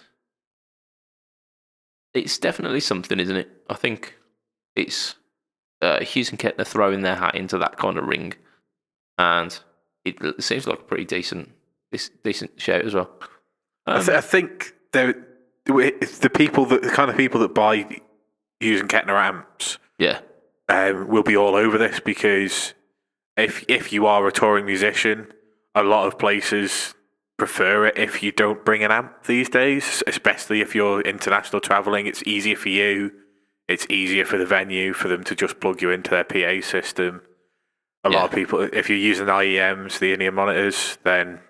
Speaker 1: it's definitely something, isn't it? I think it's uh, Hughes and Kettner throwing their hat into that kind of ring, and it seems like a pretty decent this decent shout as well.
Speaker 2: I,
Speaker 1: Um,
Speaker 2: th- I think it's the people that the kind of people that buy Hughes and Kettner amps
Speaker 1: yeah,
Speaker 2: um, will be all over this because if if you are a touring musician, a lot of places prefer it if you don't bring an amp these days, especially if you're international traveling. It's easier for you. It's easier for the venue for them to just plug you into their PA system. A lot of people, if you're using IEMs, the in-ear monitors, then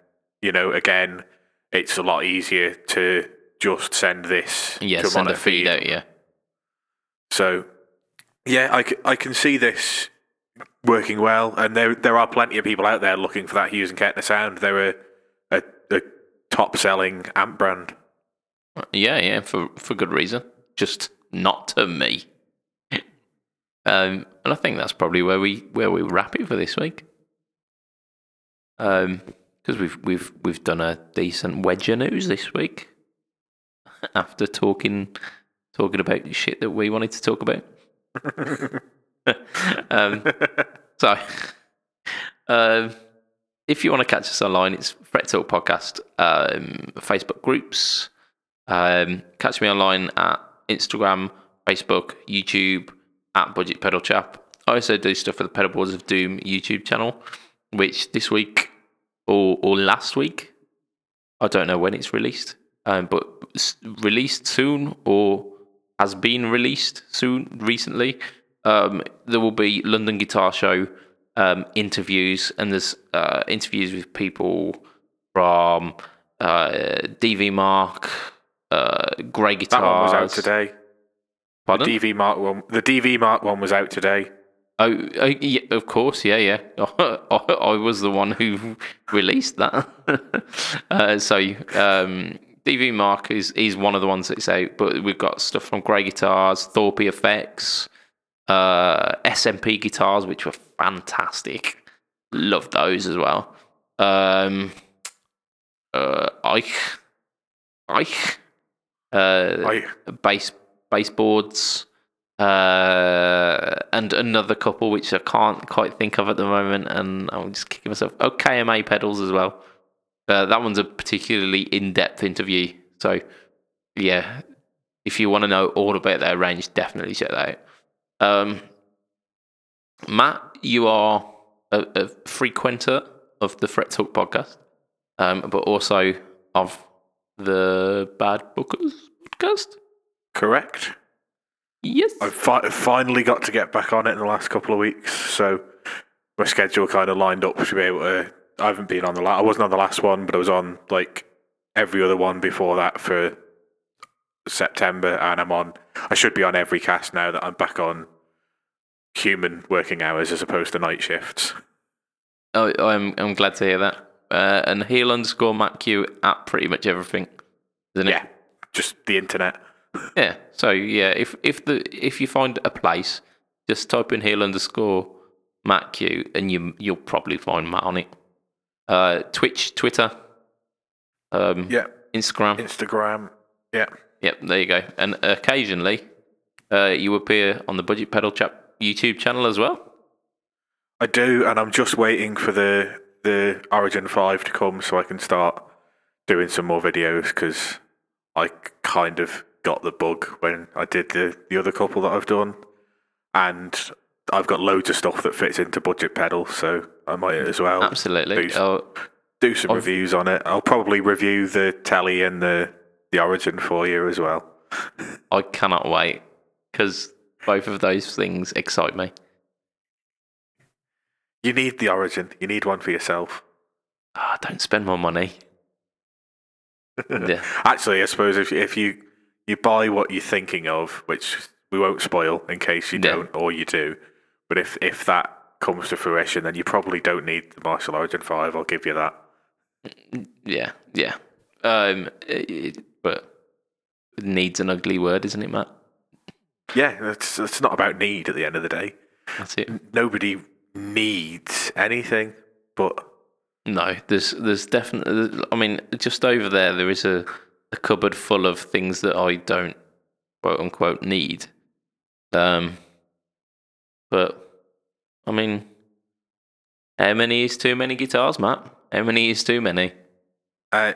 Speaker 2: you know again, it's a lot easier to just send this
Speaker 1: yeah,
Speaker 2: to
Speaker 1: send a feed
Speaker 2: feed.
Speaker 1: out. Yeah,
Speaker 2: So, yeah, I, c- I can see this working well, and there there are plenty of people out there looking for that Hughes and Kettner sound. They're a, a, a top selling amp brand.
Speaker 1: yeah, yeah, for for good reason. Just not to me. Um, and I think that's probably where we where we wrap it for this week. Um, because we've we've we've done a decent wedge of news this week. After talking talking about shit that we wanted to talk about. um, so, um, if you want to catch us online, it's Fret Talk Podcast, um, Facebook groups. Um, catch me online at Instagram, Facebook, YouTube, at Budget Pedal Chap. I also do stuff for the Pedal Boards of Doom YouTube channel, which this week or, or last week, I don't know when it's released, um, but s- released soon or has been released soon recently. Um, there will be London Guitar Show um, interviews, and there's uh, interviews with people from uh, DV Mark, uh, Grey
Speaker 2: That one was out today.
Speaker 1: Pardon?
Speaker 2: The DV Mark one. The DV Mark one was out today.
Speaker 1: Oh, oh yeah, of course, yeah, yeah. I, was the one who released that. uh, so, um, DV Mark is, is one of the ones that's out, but we've got stuff from Grey Guitars, ThorpyFX, uh, SMP guitars, which were fantastic. Love those as well. Um, uh, Ike, Ike, uh,
Speaker 2: I,
Speaker 1: bass baseboards, uh, and another couple which I can't quite think of at the moment, and I'm just kicking myself. Oh, KMA pedals as well. Uh, that one's a particularly in-depth interview. So, yeah, if you want to know all about their range, definitely check that out. Um, Matt, you are a, a frequenter of the Fret Talk podcast, um, but also of the Bad Bookers podcast.
Speaker 2: correct.
Speaker 1: Yes.
Speaker 2: I've fi- finally got to get back on it in the last couple of weeks, so my schedule kind of lined up to be able to. I haven't been on the last. I wasn't on the last one, but I was on like every other one before that for September, and I'm on. I should be on every cast now that I'm back on human working hours as opposed to night shifts.
Speaker 1: Oh, I'm I'm glad to hear that. Uh, and heel underscore Matt Q at pretty much everything, isn't it?
Speaker 2: Yeah, just the internet.
Speaker 1: Yeah. So yeah, if if the if you find a place, just type in heel underscore Matt Q, and you you'll probably find Matt on it. Uh, Twitch, Twitter, um,
Speaker 2: Yeah,
Speaker 1: Instagram.
Speaker 2: Instagram. Yeah,
Speaker 1: Yep, there you go. And occasionally, uh, you appear on the Budget Pedal Chap YouTube channel as well.
Speaker 2: I do, and I'm just waiting for the the Origin Five to come so I can start doing some more videos because I kind of got the bug when I did the the other couple that I've done, and I've got loads of stuff that fits into budget pedal, so I might as well
Speaker 1: Absolutely.
Speaker 2: do,
Speaker 1: Oh,
Speaker 2: do some
Speaker 1: I've-
Speaker 2: reviews on it. I'll probably review the telly and the the Origin for you as well.
Speaker 1: I cannot wait because both of those things excite me.
Speaker 2: You need the origin. You need one for yourself.
Speaker 1: Ah, don't spend more money. Yeah.
Speaker 2: Actually, I suppose if if you you buy what you're thinking of, which we won't spoil in case you
Speaker 1: Yeah.
Speaker 2: don't or you do, but if if that comes to fruition, then you probably don't need the Marshall Origin Five. I'll give you that.
Speaker 1: Yeah, yeah. Um, it, but needs an ugly word, isn't it, Matt?
Speaker 2: Yeah, it's it's not about need at the end of the day.
Speaker 1: That's it.
Speaker 2: Nobody needs anything, but
Speaker 1: No, there's there's definitely. I mean, just over there, there is a, a cupboard full of things that I don't quote unquote need. Um, but I mean, how many is too many guitars, Matt? How many is too many?
Speaker 2: uh,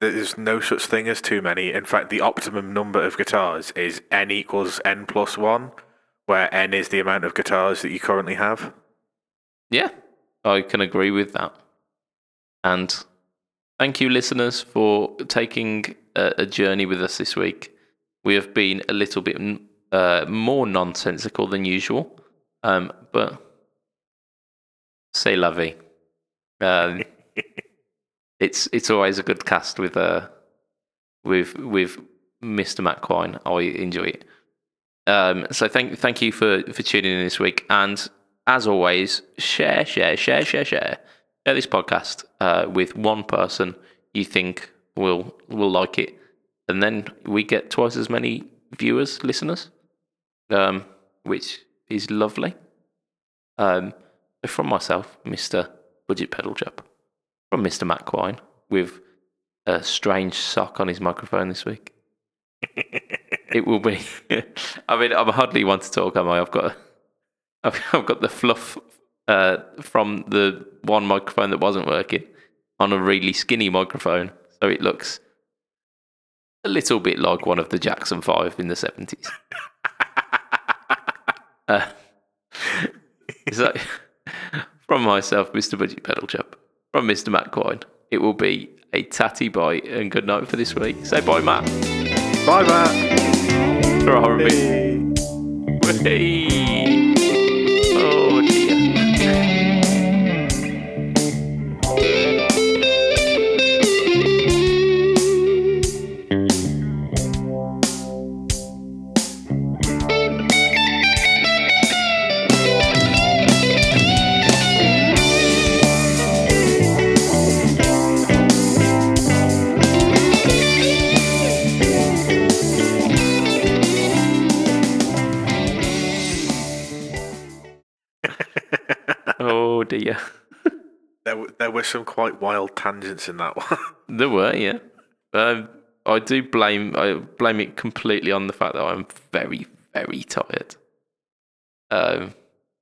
Speaker 2: there's no such thing as too many. In fact, the optimum number of guitars is n equals n plus one, where n is the amount of guitars that you currently have.
Speaker 1: Yeah, I can agree with that. And thank you, listeners, for taking a, a journey with us this week. We have been a little bit uh, more nonsensical than usual, um, but say la vie. Um, it's it's always a good cast with uh, with with Mr. Matt Quine. I enjoy it. Um, so thank thank you for for tuning in this week, and as always, share share share share share share this podcast uh, with one person you think will will like it, and then we get twice as many viewers, listeners, um, which is lovely. Um, from myself, Mister Budget Pedal Chap, from Mister Matt Quine, with a strange sock on his microphone this week. it will be. I mean, I'm hardly one to talk, am I? I've got, I've, I've got the fluff uh, from the one microphone that wasn't working on a really skinny microphone, so it looks a little bit like one of the Jackson Five in the seventies. uh, so, from myself, Mr. Budget Pedal Chap, from Mr. Matt Quine, it will be a tatty bye and good night for this week. Say bye, Matt.
Speaker 2: Bye, Matt. Hey.
Speaker 1: Hey. Dear.
Speaker 2: There, w- there were some quite wild tangents in that one.
Speaker 1: There were, yeah. Um, I do blame I blame it completely on the fact that I'm very, very tired. Um,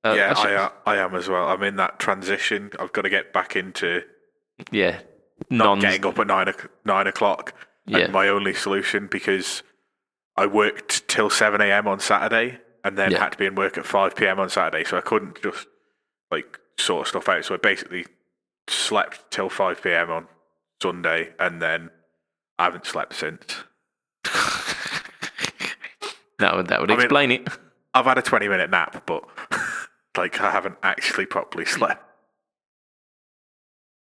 Speaker 1: uh,
Speaker 2: yeah,
Speaker 1: actually-
Speaker 2: I, uh, I am as well. I'm in that transition. I've got to get back into
Speaker 1: yeah,
Speaker 2: not
Speaker 1: non
Speaker 2: getting up at nine, o- nine o'clock.
Speaker 1: Yeah.
Speaker 2: And my only solution because I worked till 7 a.m. on Saturday and then
Speaker 1: Yeah.
Speaker 2: had to be in work at 5 p.m. on Saturday. So I couldn't just like sort of stuff out. So I basically slept till 5 p.m. on Sunday and then I haven't slept since.
Speaker 1: that would that would
Speaker 2: I mean-
Speaker 1: explain it.
Speaker 2: I've had a 20 minute nap, but like I haven't actually properly slept.